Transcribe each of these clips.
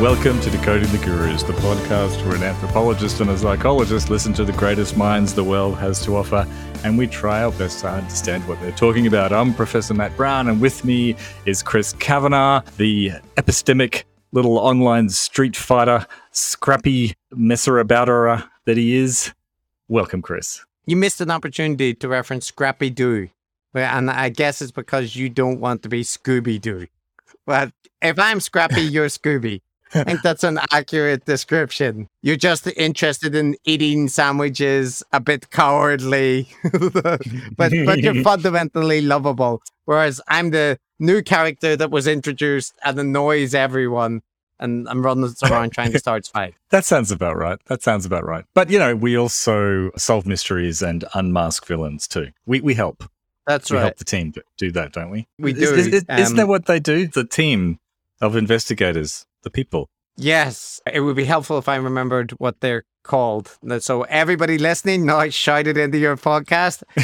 Welcome to Decoding the Gurus, the podcast where an anthropologist and a psychologist listen to the greatest minds the world has to offer, and we try our best to understand what they're talking about. I'm Professor Matt Browne, and with me is Chris Kavanagh, the epistemic little online street fighter, scrappy messer abouter that he is. Welcome, Chris. You missed an opportunity to reference Scrappy Doo, and I guess it's because you don't want to be Scooby Doo. But if I'm Scrappy, you're Scooby. I think that's an accurate description. You're just interested in eating sandwiches, a bit cowardly, but but you're fundamentally lovable. Whereas I'm the new character that was introduced and annoys everyone, and I'm running around trying to start fight. That sounds about right. That sounds about right. But you know, we also solve mysteries and unmask villains too. We we help. That's we right. help the team do that, don't we? We do. Is, is, isn't that Um, what they do? The team of investigators, the people. Yes, it would be helpful if I remembered what they're called. So everybody listening, now shout it into your podcast.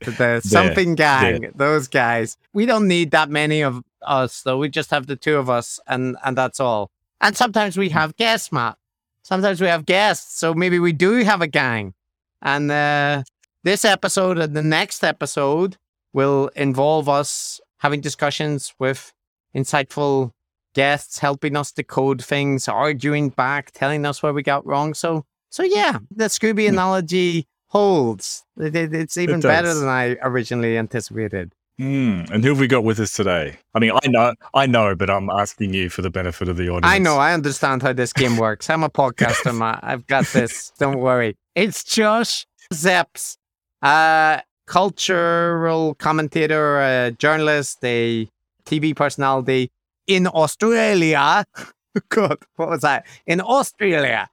the something gang, those guys. We don't need that many of us, though. We just have the two of us, and and that's all. And sometimes we have guests, Matt. Sometimes we have guests, so maybe we do have a gang. And uh, this episode and the next episode will involve us having discussions with insightful guests helping us decode things, arguing back, telling us where we got wrong. So, so yeah, the Scooby analogy holds. It- it- it's even better than I originally anticipated. Hmm. And who have we got with us today? I mean, I know, I know, but I'm asking you for the benefit of the audience. I know, I understand how this game works. I'm a podcaster, Matt. I've got this. Don't worry. It's Josh Zepps, a cultural commentator, a journalist, a TV personality in Australia. God, what was that? In Australia.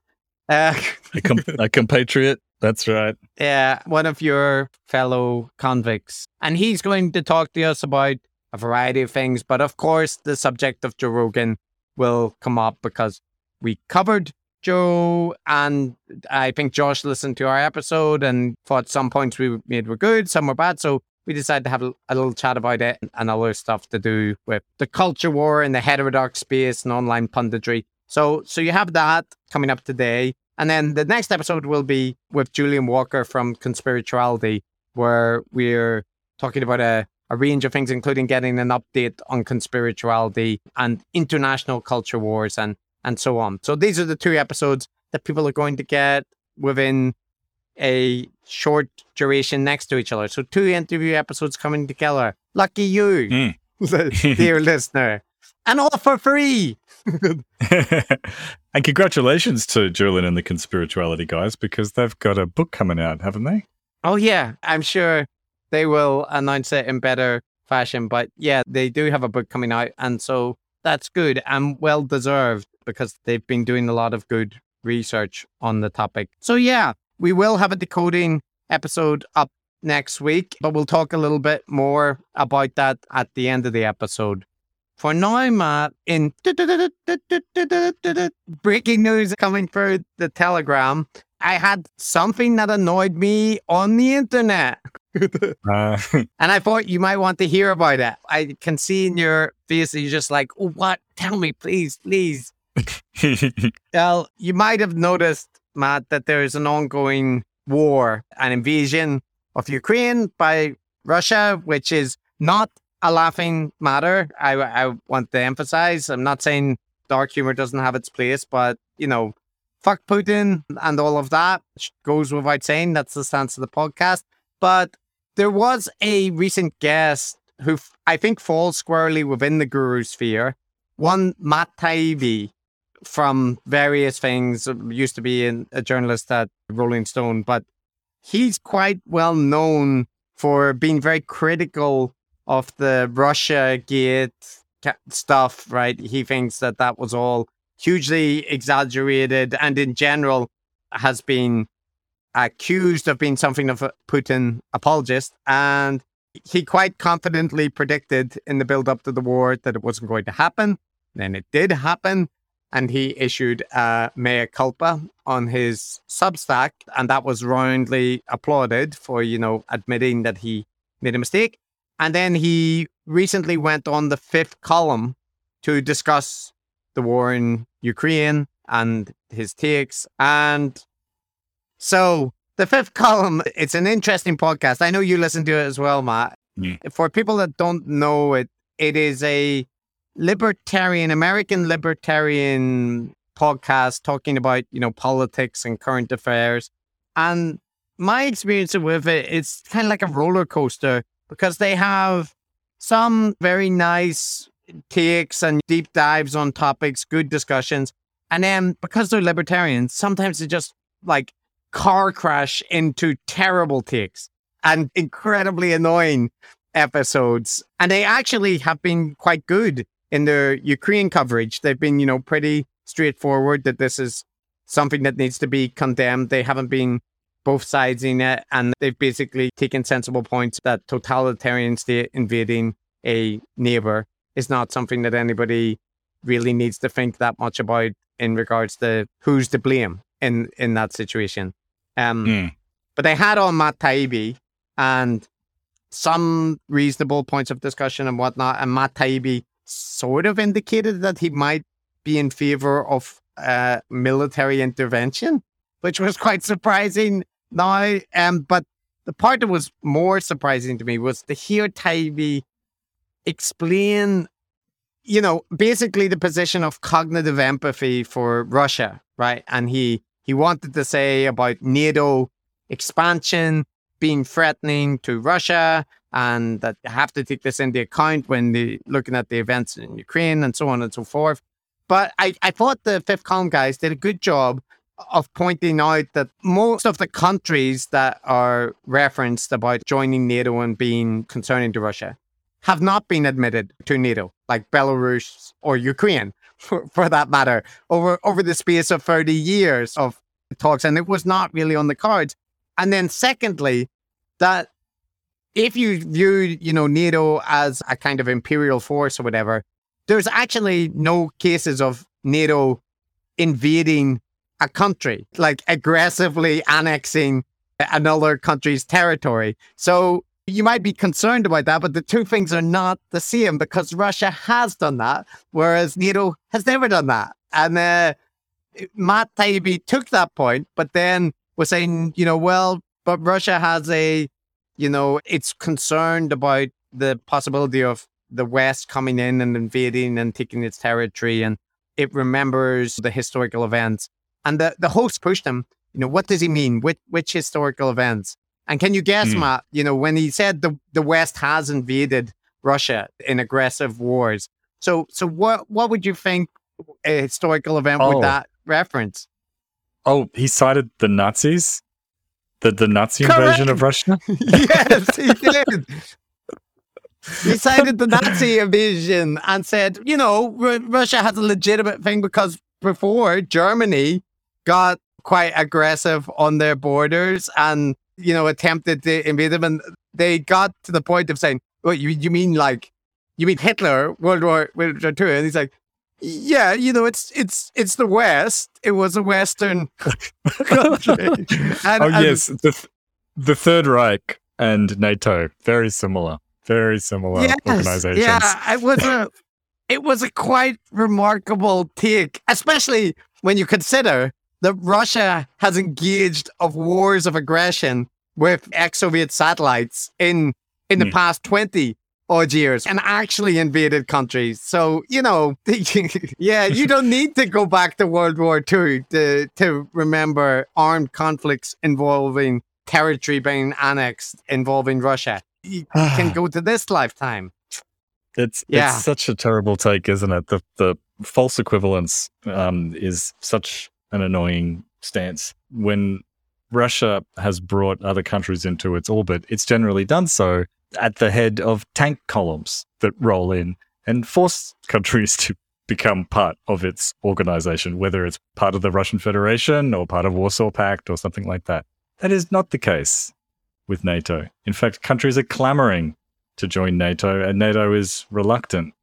Uh, a, com- a compatriot. That's right. yeah, one of your fellow convicts. And he's going to talk to us about a variety of things. But of course, the subject of Joe Rogan will come up because we covered Joe. And I think Josh listened to our episode and thought some points we made were good, some were bad. So we decided to have a, little chat about it and other stuff to do with the culture war and the heterodox space and online punditry. So, so you have that coming up today. And then the next episode will be with Julian Walker from Conspirituality, where we're talking about a, a range of things, including getting an update on conspirituality and international culture wars and, and so on. So these are the two episodes that people are going to get within a short duration next to each other. So two interview episodes coming together. Lucky you, hmm. dear listener. And all for free. and congratulations to Julian and the Conspirituality guys because they've got a book coming out, haven't they? Oh yeah, I'm sure they will announce it in better fashion. But yeah, they do have a book coming out, and so that's good and well deserved because they've been doing a lot of good research on the topic. So yeah, we will have a decoding episode up next week, but we'll talk a little bit more about that at the end of the episode. For now, Matt, in breaking news coming through the Telegram, I had something that annoyed me on the internet. Uh, And I thought you might want to hear about it. I can see in your face that you're just like, oh, what? Tell me, please, please. Well, you might have noticed, Matt, that there is an ongoing war, an invasion of Ukraine by Russia, which is not a laughing matter. I, I want to emphasize. I'm not saying dark humor doesn't have its place, but, you know, fuck Putin and all of that goes without saying. That's the stance of the podcast. But there was a recent guest who I think falls squarely within the guru sphere, one Matt Taibbi from various things, used to be in, a journalist at Rolling Stone, but he's quite well known for being very critical of the Russia Gate stuff, right? He thinks that that was all hugely exaggerated and in general has been accused of being something of a Putin apologist. And he quite confidently predicted in the build up to the war that it wasn't going to happen. Then it did happen. And he issued a mea culpa on his Substack. And that was roundly applauded for, you know, admitting that he made a mistake. And then he recently went on the fifth column to discuss the war in Ukraine and his takes. And so the fifth column, it's an interesting podcast. I know you listen to it as well, Matt. Mm. For people that don't know it, it is a libertarian, American libertarian podcast talking about, you know, politics and current affairs. And my experience with it, it's kind of like a roller coaster because they have some very nice takes and deep dives on topics, good discussions. And then because they're libertarians, sometimes they just like car crash into terrible takes and incredibly annoying episodes. And they actually have been quite good in their Ukraine coverage. They've been, you know, pretty straightforward that this is something that needs to be condemned. They haven't been both sides in it. And they've basically taken sensible points that totalitarian state invading a neighbor is not something that anybody really needs to think that much about in regards to who's to blame in in that situation. Um, Mm. But they had on Matt Taibbi and some reasonable points of discussion and whatnot. And Matt Taibbi sort of indicated that he might be in favor of uh, military intervention, which was quite surprising now. Um, but the part that was more surprising to me was to hear Taibbi explain, you know, basically the position of cognitive empathy for Russia, right? And he he wanted to say about NATO expansion being threatening to Russia and that have to take this into account when looking at the events in Ukraine and so on and so forth. But I, I thought the fifth column guys did a good job of pointing out that most of the countries that are referenced about joining NATO and being concerning to Russia have not been admitted to NATO, like Belarus or Ukraine, for, for that matter, over over the space of 30 years of talks. And it was not really on the cards. And then secondly, that if you view, you know, NATO as a kind of imperial force or whatever, there's actually no cases of NATO invading a country, like aggressively annexing another country's territory. So you might be concerned about that, but the two things are not the same because Russia has done that, whereas NATO has never done that. And uh, Matt Taibbi took that point, but then was saying, you know, well, but Russia has a, you know, it's concerned about the possibility of the West coming in and invading and taking its territory, and it remembers the historical events. And the, the host pushed him, you know, what does he mean? Which, which historical events? And can you guess, Hmm. Matt, you know, when he said the, the West has invaded Russia in aggressive wars. So so what what would you think a historical event Oh. would that reference? Oh, he cited the Nazis, the the Nazi invasion of Russia. yes, he did. He cited the Nazi invasion and said, you know, Ru- Russia has a legitimate thing because before Germany got quite aggressive on their borders and, you know, attempted to invade them. And they got to the point of saying, well, you, you mean like, you mean Hitler, World War, World War II? And he's like, yeah, you know, it's it's it's the West. It was a Western country. And, oh and- yes, the th- the Third Reich and NATO very similar, very similar organizations. Yeah, it was a it was a quite remarkable take, especially when you consider that Russia has engaged of wars of aggression with ex-Soviet satellites in in the Hmm. past twenty odd years and actually invaded countries. So you know, yeah, you don't need to go back to World War II to to remember armed conflicts involving territory being annexed involving Russia. You can go to this lifetime. It's Yeah. it's such a terrible take, isn't it? The the false equivalence um, is such an annoying stance. When Russia has brought other countries into its orbit, it's generally done so at the head of tank columns that roll in and force countries to become part of its organization, whether it's part of the Russian Federation or part of Warsaw Pact or something like that. That is not the case with NATO. In fact, countries are clamoring to join NATO, and NATO is reluctant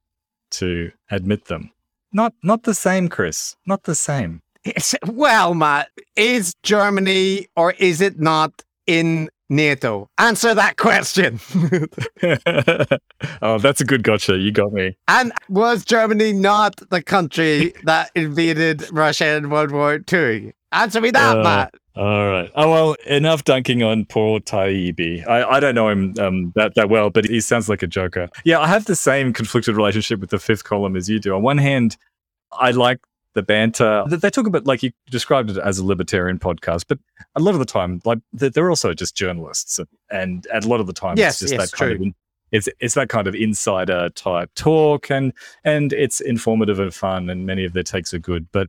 to admit them. Not not the same, Chris. Not the same. It's- well, Matt, is Germany or is it not in NATO? Answer that question. oh, that's a good gotcha. You got me. And was Germany not the country that invaded Russia in World War II? Answer me that, uh, Matt. All right. Oh well, enough dunking on poor Taibbi. I, I don't know him um, that that well, but he sounds like a joker. Yeah, I have the same conflicted relationship with the fifth column as you do. On one hand, I like the banter. They talk about like you described it as a libertarian podcast, but a lot of the time, like they're also just journalists, and and a lot of the time, yes, it's just yes, that kind true. of it's it's that kind of insider type talk, and and it's informative and fun, and many of their takes are good, but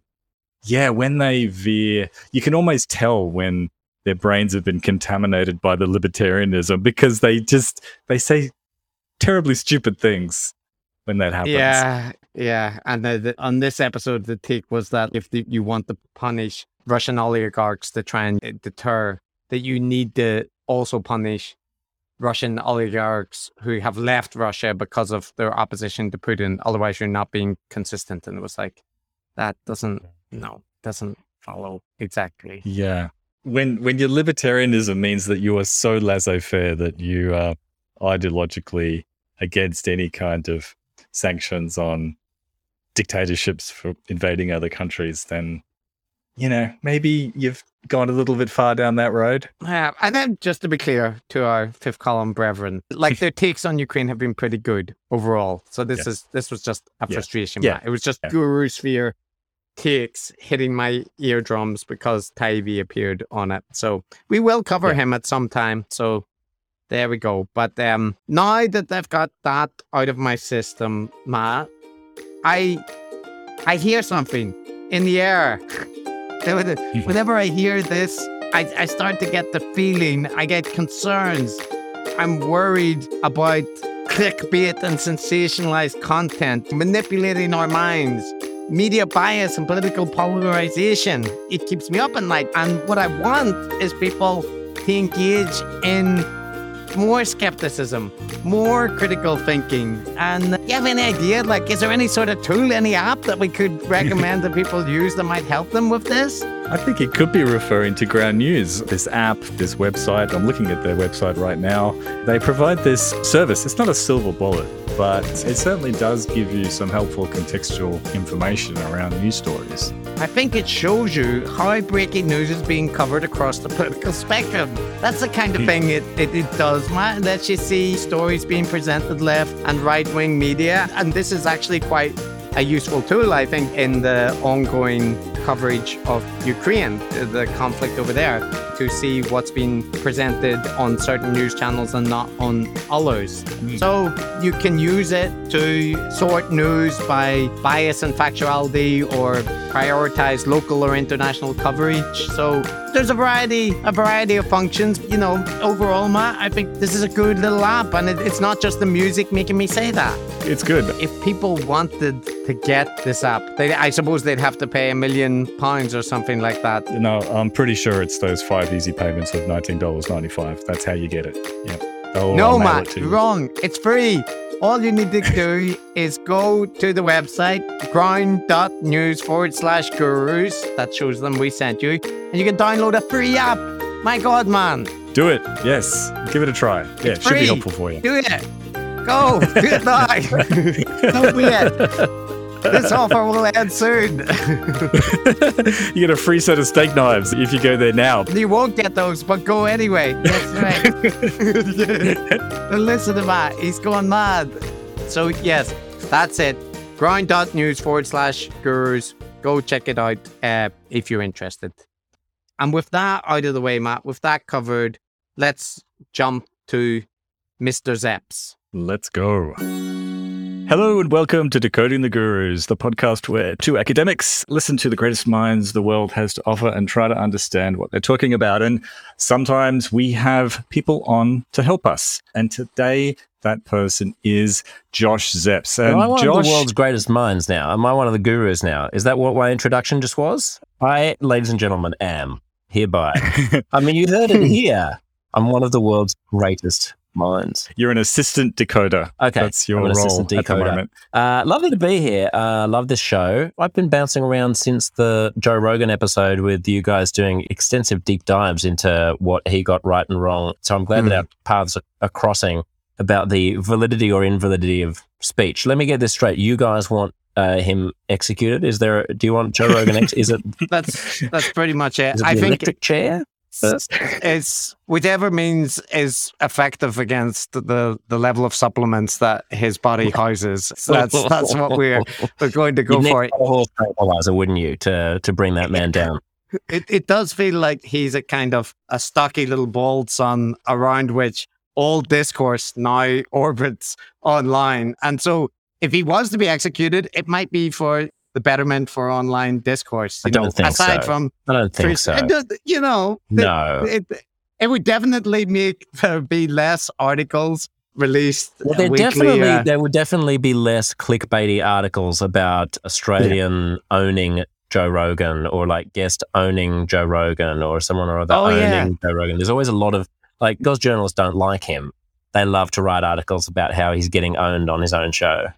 yeah, when they veer, you can almost tell when their brains have been contaminated by the libertarianism because they just they say terribly stupid things when that happens. Yeah, yeah. And the, the, on this episode, the take was that if the, you want to punish Russian oligarchs to try and eh, deter, that you need to also punish Russian oligarchs who have left Russia because of their opposition to Putin. Otherwise, you're not being consistent. And it was like that doesn't no, doesn't follow exactly. Yeah. When when your libertarianism means that you are so laissez-faire that you are ideologically against any kind of sanctions on dictatorships for invading other countries, then you know maybe you've gone a little bit far down that road. Yeah, and then just to be clear to our fifth column brethren, like their takes on Ukraine have been pretty good overall. So this is this was just a yeah. frustration. Yeah, it was just yeah. guru sphere takes hitting my eardrums because Taibbi appeared on it. So we will cover yeah. him at some time. So there we go. But um, now that I've got that out of my system, Matt, I I hear something in the air. Whenever I hear this, I, I start to get the feeling, I get concerns. I'm worried about clickbait and sensationalized content manipulating our minds media bias and political polarization. It keeps me up at night. And what I want is people to engage in more skepticism, more critical thinking. And you have any idea? Like, is there any sort of tool, any app that we could recommend that people use that might help them with this? I think it could be referring to Ground News, this app, this website. I'm looking at their website right now. They provide this service. It's not a silver bullet, but it certainly does give you some helpful contextual information around news stories. I think it shows you how breaking news is being covered across the political spectrum. That's the kind of hmm. thing it, it, it does, man. That you see stories being presented left and right wing media. And this is actually quite a useful tool, I think, in the ongoing coverage of Ukraine, the conflict over there, to see what's being presented on certain news channels and not on others. Mm. So you can use it to sort news by bias and factuality or prioritize local or international coverage. So there's a variety, a variety of functions. You know, overall, Matt, I think this is a good little app, and it, it's not just the music making me say that. It's good. If people wanted to get this app, they, I suppose they'd have to pay a million pounds or something like that. No, I'm pretty sure it's those five easy payments of nineteen dollars ninety five. That's how you get it. Yep. Oh, no, Matt, wrong. It's free. All you need to do is go to the website, ground.news forward slash gurus. That shows them we sent you. And you can download a free app. My God, man. Do it. Yes. Give it a try. It's yeah, it should be helpful for you. Do it. Go. Do it now. Don't it this offer will end soon. you get a free set of steak knives if you go there now. You won't get those, but go anyway. That's right. listen to that. He's going mad. So, yes, that's it. Ground.news forward slash gurus. Go check it out uh, if you're interested. And with that out of the way, Matt, with that covered, let's jump to Mr. Zepps. Let's go. Hello and welcome to Decoding the Gurus, the podcast where two academics listen to the greatest minds the world has to offer and try to understand what they're talking about. And sometimes we have people on to help us. And today, that person is Josh Zepps. And Am I one Josh... of the world's greatest minds now? Am I one of the gurus now? Is that what my introduction just was? I, ladies and gentlemen, am hereby. I mean, you heard it here. I'm one of the world's greatest minds. You're an assistant decoder. Okay, That's your I'm an role assistant at the moment. Uh, lovely to be here. Uh, love this show. I've been bouncing around since the Joe Rogan episode with you guys doing extensive deep dives into what he got right and wrong. So I'm glad Mm. that our paths are, are crossing about the validity or invalidity of speech. Let me get this straight. You guys want uh, him executed? Is there? Do you want Joe Rogan? Ex- is it? That's that's pretty much it. Is it I think electric chair? Uh, first? it's whichever means is effective against the the level of supplements that his body houses. That's that's what we're we're going to go You'd for. a horse tranquilizer, wouldn't you, to to bring that man down? It it does feel like he's a kind of a stocky little bald sun around which all discourse now orbits online. And so if he was to be executed, it might be for the betterment for online discourse. I don't know, think aside so. from I don't think so. it you know, No. it, it would definitely make there be less articles released. Well, uh, there weekly, definitely uh, there would definitely be less clickbaity articles about Australian owning Joe Rogan or like guest owning Joe Rogan or someone or other Oh, owning yeah. Joe Rogan. There's always a lot of like because journalists don't like him. They love to write articles about how he's getting owned on his own show.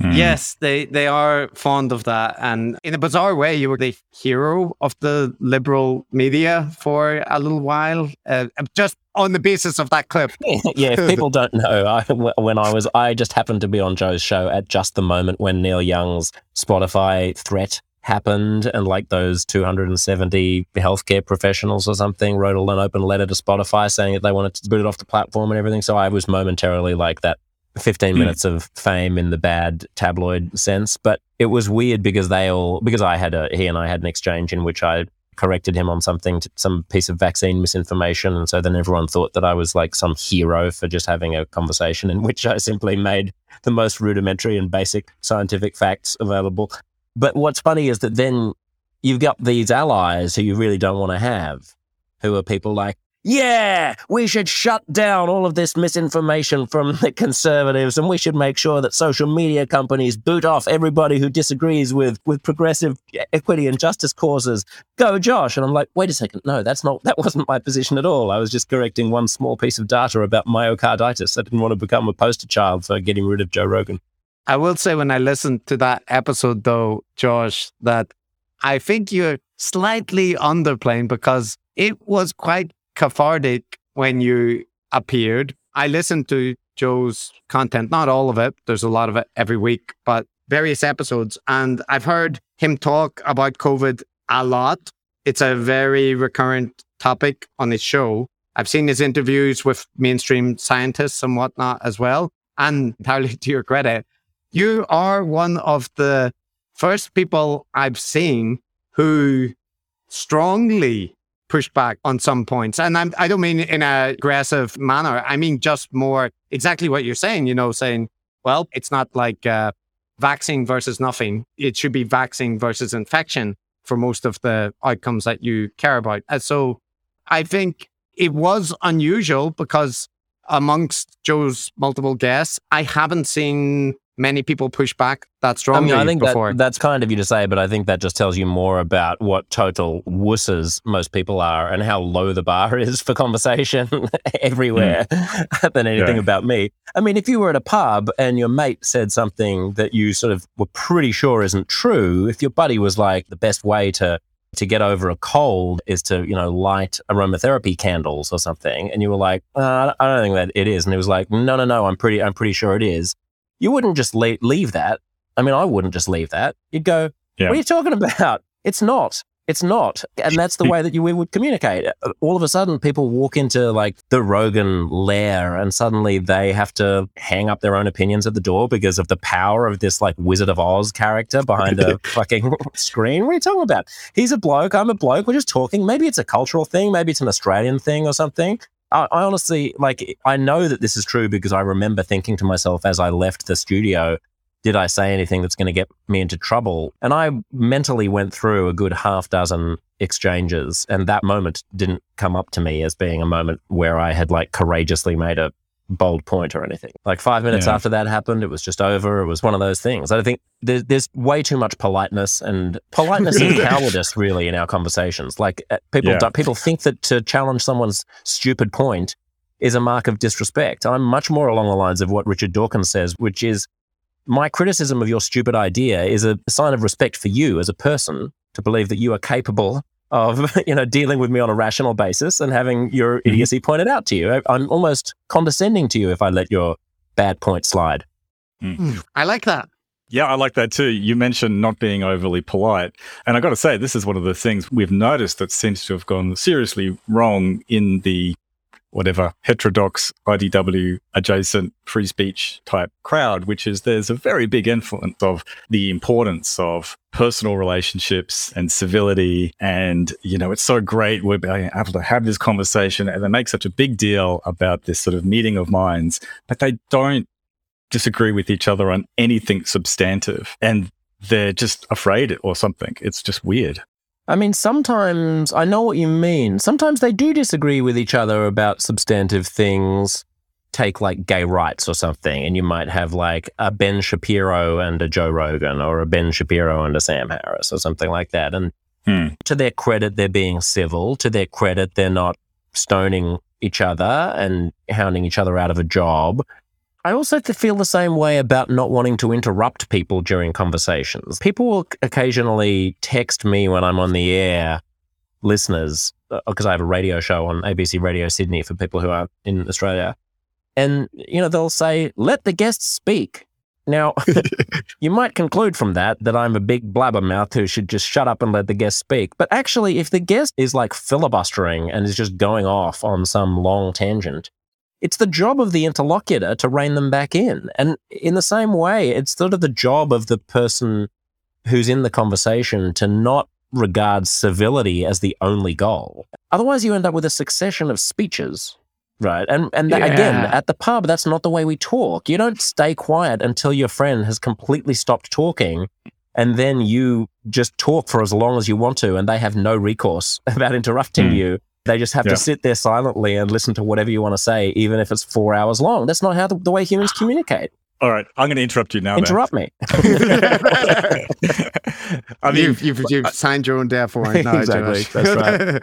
Hmm. Yes, they they are fond of that, and in a bizarre way, you were the hero of the liberal media for a little while, uh, just on the basis of that clip. yeah, if people don't know, I, when I was, I just happened to be on Joe's show at just the moment when Neil Young's Spotify threat happened, and like those 270 healthcare professionals or something wrote an open letter to Spotify saying that they wanted to boot it off the platform and everything. So I was momentarily like that 15 Hmm. minutes of fame in the bad tabloid sense. But it was weird because they all, because I had a, he and I had an exchange in which I corrected him on something, to, some piece of vaccine misinformation. And so then everyone thought that I was like some hero for just having a conversation in which I simply made the most rudimentary and basic scientific facts available. But what's funny is that then you've got these allies who you really don't want to have, who are people like, yeah, we should shut down all of this misinformation from the conservatives and we should make sure that social media companies boot off everybody who disagrees with, with progressive equity and justice causes. Go, Josh. And I'm like, wait a second. No, that's not, that wasn't my position at all. I was just correcting one small piece of data about myocarditis. I didn't want to become a poster child for getting rid of Joe Rogan. I will say when I listened to that episode, though, Josh, that I think you're slightly underplaying because it was quite cathartic when you appeared. I listened to Joe's content, not all of it. There's a lot of it every week, but various episodes. And I've heard him talk about COVID a lot. It's a very recurrent topic on his show. I've seen his interviews with mainstream scientists and whatnot as well. And entirely to your credit, you are one of the first people I've seen who strongly pushed back on some points. And I'm, I don't mean in a aggressive manner. I mean just more exactly what you're saying, you know, saying, well, it's not like uh, vaccine versus nothing. It should be vaccine versus infection for most of the outcomes that you care about. And so I think it was unusual because amongst Joe's multiple guests, I haven't seen many people push back that I strongly mean, I think before. that, that's kind of you to say, but I think that just tells you more about what total wusses most people are and how low the bar is for conversation everywhere than anything Yeah. about me. I mean, if you were at a pub and your mate said something that you sort of were pretty sure isn't true, if your buddy was like, the best way to to get over a cold is to, you know, light aromatherapy candles or something, and you were like, uh, I don't think that it is, and he was like, no, no, no, I'm pretty, I'm pretty sure it is. You wouldn't just leave, leave that. I mean, I wouldn't just leave that. You'd go, Yeah. What are you talking about? It's not. It's not. And that's the way that you we would communicate. All of a sudden, people walk into like the Rogan lair and suddenly they have to hang up their own opinions at the door because of the power of this like Wizard of Oz character behind a fucking screen. What are you talking about? He's a bloke. I'm a bloke. We're just talking. Maybe it's a cultural thing. Maybe it's an Australian thing or something. I, I honestly like. I know that this is true because I remember thinking to myself as I left the studio, "Did I say anything that's going to get me into trouble?" And I mentally went through a good half dozen exchanges, and that moment didn't come up to me as being a moment where I had like courageously made a bold point or anything. Like five minutes Yeah. after that happened, it was just over. It was one of those things. I think there's, there's way too much politeness and politeness and cowardice really in our conversations. Like uh, people Yeah. people think that to challenge someone's stupid point is a mark of disrespect. I'm much more along the lines of what Richard Dawkins says, which is my criticism of your stupid idea is a sign of respect for you as a person to believe that you are capable of you know dealing with me on a rational basis and having your mm-hmm. idiocy pointed out to you. I'm almost condescending to you if I let your bad point slide. Mm. I like that. Yeah, I like that too. You mentioned not being overly polite. And I got to say, this is one of the things we've noticed that seems to have gone seriously wrong in the whatever heterodox IDW adjacent free speech type crowd, which is there's a very big influence of the importance of personal relationships and civility. And, you know, it's so great we're able to have this conversation and they make such a big deal about this sort of meeting of minds, but they don't disagree with each other on anything substantive and they're just afraid or something. It's just weird. I mean, sometimes I know what you mean. Sometimes they do disagree with each other about substantive things. Take like gay rights or something, and you might have like a Ben Shapiro and a Joe Rogan, or a Ben Shapiro and a Sam Harris, or something like that. And hmm. to their credit, they're being civil. To their credit, they're not stoning each other and hounding each other out of a job. I also feel the same way about not wanting to interrupt people during conversations. People will occasionally text me when I'm on the air, listeners, because uh, I have a radio show on ABC Radio Sydney for people who are in Australia. And, you know, they'll say, let the guests speak. Now, you might conclude from that that I'm a big blabbermouth who should just shut up and let the guest speak. But actually, if the guest is like filibustering and is just going off on some long tangent, it's the job of the interlocutor to rein them back in. And in the same way, it's sort of the job of the person who's in the conversation to not regard civility as the only goal. Otherwise, you end up with a succession of speeches. Right. And and yeah. again, at the pub, that's not the way we talk. You don't stay quiet until your friend has completely stopped talking and then you just talk for as long as you want to and they have no recourse about interrupting mm. you they just have yeah. to sit there silently and listen to whatever you want to say, even if it's four hours long. That's not how the, the way humans ah. communicate. All right, I'm going to interrupt you now. Interrupt me. I mean, you've, you've, you've signed your own death warrant. No, exactly. Josh. That's right.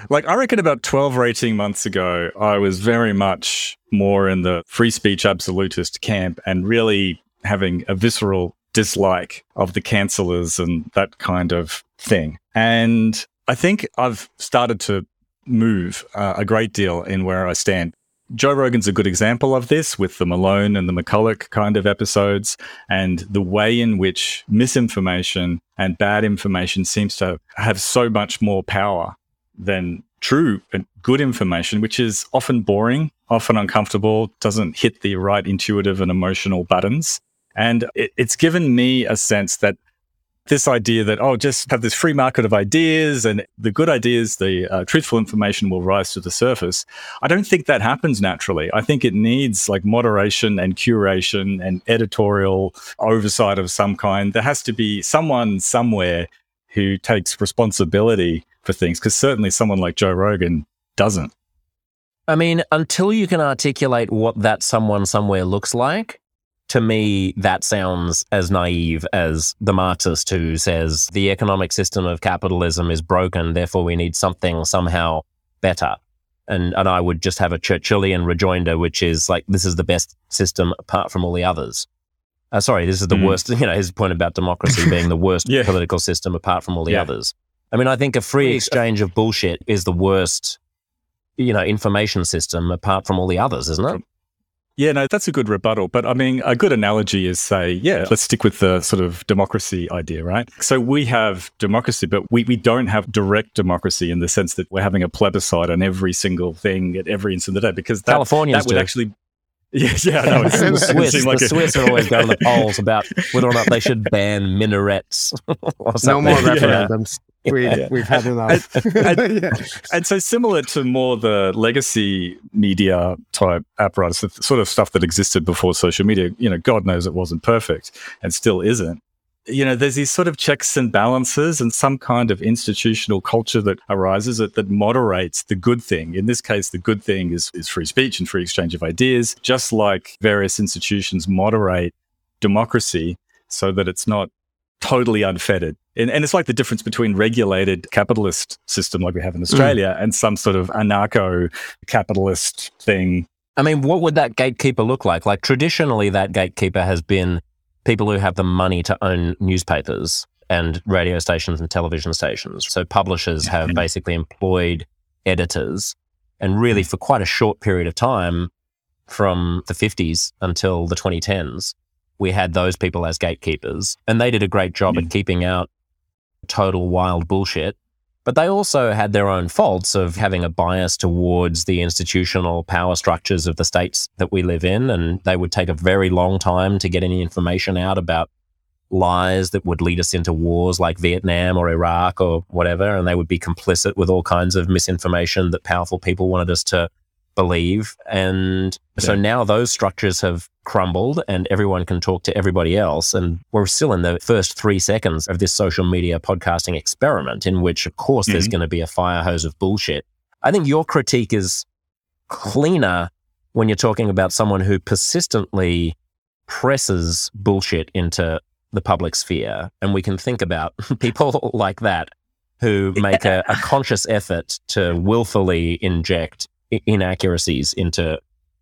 like I reckon about 12 or 18 months ago, I was very much more in the free speech absolutist camp and really having a visceral dislike of the cancelers and that kind of thing. And I think I've started to move uh, a great deal in where I stand. Joe Rogan's a good example of this with the Malone and the McCullough kind of episodes, and the way in which misinformation and bad information seems to have so much more power than true and good information, which is often boring, often uncomfortable, doesn't hit the right intuitive and emotional buttons. And it, it's given me a sense that this idea that, oh, just have this free market of ideas and the good ideas, the uh, truthful information will rise to the surface. I don't think that happens naturally. I think it needs like moderation and curation and editorial oversight of some kind. There has to be someone somewhere who takes responsibility for things because certainly someone like Joe Rogan doesn't. I mean, until you can articulate what that someone somewhere looks like, to me, that sounds as naive as the Marxist who says the economic system of capitalism is broken, therefore we need something somehow better. And, and I would just have a Churchillian rejoinder, which is like, this is the best system apart from all the others. Uh, sorry, this is the mm. worst, you know, his point about democracy being the worst yeah. political system apart from all the yeah. others. I mean, I think a free exchange of bullshit is the worst, you know, information system apart from all the others, isn't it? Yeah, no, that's a good rebuttal. But I mean, a good analogy is say, yeah, let's stick with the sort of democracy idea, right? So we have democracy, but we, we don't have direct democracy in the sense that we're having a plebiscite on every single thing at every instant of the day because that, that would do. actually yeah, yeah, no, it's, the Swiss, like the a... Swiss are always going to the polls about whether or not they should ban minarets. no more referendums. We, yeah. We've had enough. And, and, yeah. and, so, similar to more the legacy media type apparatus, the sort of stuff that existed before social media, you know, God knows it wasn't perfect and still isn't. You know, there's these sort of checks and balances and some kind of institutional culture that arises that, that moderates the good thing. In this case, the good thing is, is free speech and free exchange of ideas, just like various institutions moderate democracy so that it's not totally unfettered and, and it's like the difference between regulated capitalist system like we have in Australia mm. and some sort of anarcho capitalist thing. I mean, what would that gatekeeper look like? Like traditionally, that gatekeeper has been people who have the money to own newspapers and radio stations and television stations. So publishers have basically employed editors. And really, for quite a short period of time, from the 50s until the 2010s, we had those people as gatekeepers. And they did a great job at keeping out total wild bullshit. But they also had their own faults of having a bias towards the institutional power structures of the states that we live in. And they would take a very long time to get any information out about lies that would lead us into wars like Vietnam or Iraq or whatever. And they would be complicit with all kinds of misinformation that powerful people wanted us to believe. And yeah. so now those structures have crumbled and everyone can talk to everybody else. And we're still in the first three seconds of this social media podcasting experiment, in which, of course, mm-hmm. there's going to be a fire hose of bullshit. I think your critique is cleaner when you're talking about someone who persistently presses bullshit into the public sphere. And we can think about people like that who make a, a conscious effort to willfully inject inaccuracies into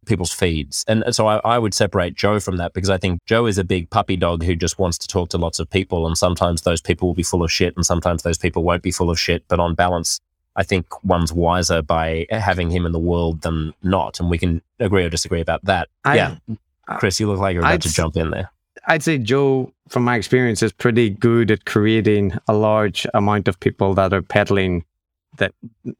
people's feeds. And so I, I, would separate Joe from that because I think Joe is a big puppy dog who just wants to talk to lots of people. And sometimes those people will be full of shit and sometimes those people won't be full of shit. But on balance, I think one's wiser by having him in the world than not. And we can agree or disagree about that. I, yeah. Uh, Chris, you look like you're about I'd, to jump in there. I'd say Joe, from my experience, is pretty good at creating a large amount of people that are peddling that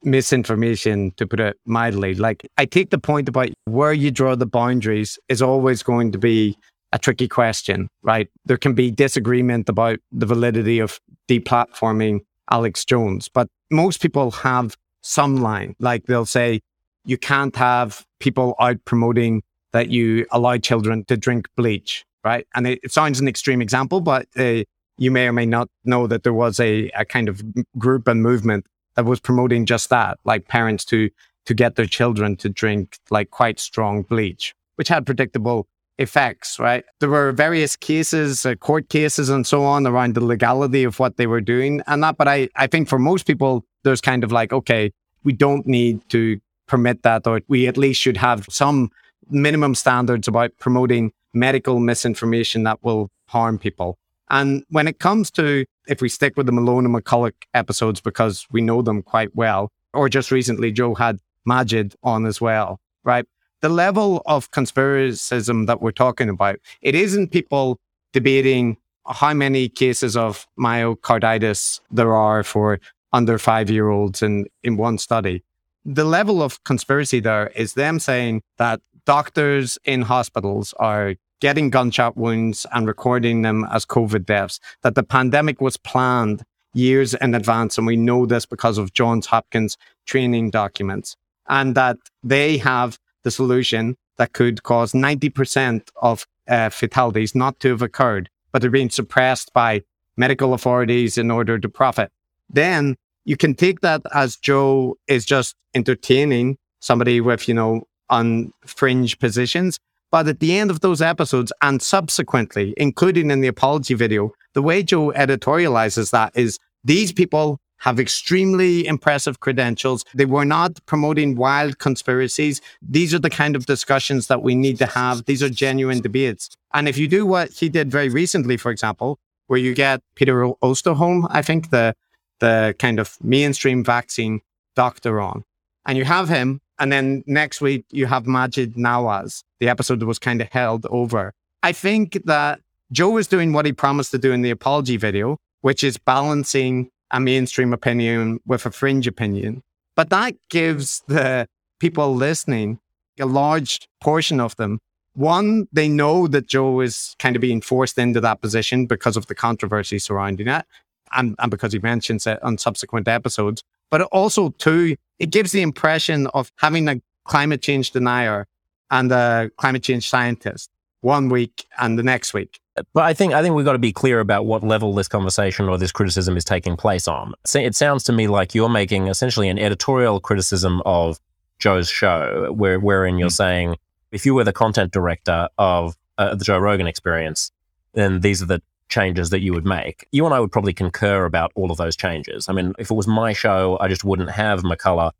misinformation, to put it mildly. Like, I take the point about where you draw the boundaries is always going to be a tricky question, right? There can be disagreement about the validity of deplatforming Alex Jones, but most people have some line. Like, they'll say, you can't have people out promoting that you allow children to drink bleach right? And it, it sounds an extreme example, but uh, you may or may not know that there was a, a kind of group and movement that was promoting just that, like parents to to get their children to drink like quite strong bleach, which had predictable effects, right? There were various cases, uh, court cases, and so on around the legality of what they were doing and that. But I, I think for most people, there's kind of like, okay, we don't need to permit that, or we at least should have some minimum standards about promoting medical misinformation that will harm people. And when it comes to, if we stick with the Malone and McCullough episodes because we know them quite well, or just recently, Joe had Maajid on as well, right? The level of conspiracism that we're talking about, it isn't people debating how many cases of myocarditis there are for under five year olds in, in one study. The level of conspiracy there is them saying that doctors in hospitals are getting gunshot wounds and recording them as COVID deaths, that the pandemic was planned years in advance. And we know this because of Johns Hopkins training documents, and that they have the solution that could cause 90% of uh, fatalities not to have occurred, but they're being suppressed by medical authorities in order to profit. Then you can take that as Joe is just entertaining somebody with, you know, on fringe positions. But at the end of those episodes and subsequently, including in the apology video, the way Joe editorializes that is these people have extremely impressive credentials. They were not promoting wild conspiracies. These are the kind of discussions that we need to have. These are genuine debates. And if you do what he did very recently, for example, where you get Peter Osterholm, I think the the kind of mainstream vaccine doctor on, and you have him and then next week, you have Maajid Nawaz. The episode was kind of held over. I think that Joe is doing what he promised to do in the apology video, which is balancing a mainstream opinion with a fringe opinion. But that gives the people listening, a large portion of them, one, they know that Joe is kind of being forced into that position because of the controversy surrounding it and, and because he mentions it on subsequent episodes. But also, too, it gives the impression of having a climate change denier and a climate change scientist one week and the next week. But I think I think we've got to be clear about what level this conversation or this criticism is taking place on. It sounds to me like you're making essentially an editorial criticism of Joe's show, where wherein you're mm. saying if you were the content director of uh, the Joe Rogan Experience, then these are the changes that you would make. You and I would probably concur about all of those changes. I mean, if it was my show, I just wouldn't have McCullough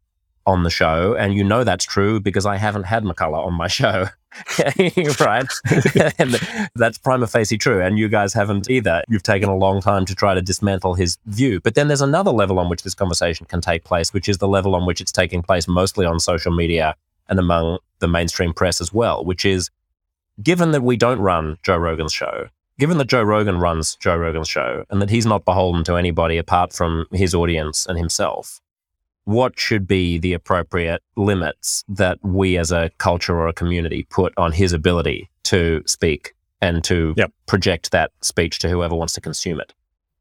on the show. And you know that's true because I haven't had McCullough on my show. right? and that's prima facie true. And you guys haven't either. You've taken a long time to try to dismantle his view. But then there's another level on which this conversation can take place, which is the level on which it's taking place mostly on social media and among the mainstream press as well, which is given that we don't run Joe Rogan's show, given that Joe Rogan runs Joe Rogan's show and that he's not beholden to anybody apart from his audience and himself, what should be the appropriate limits that we as a culture or a community put on his ability to speak and to yep. project that speech to whoever wants to consume it?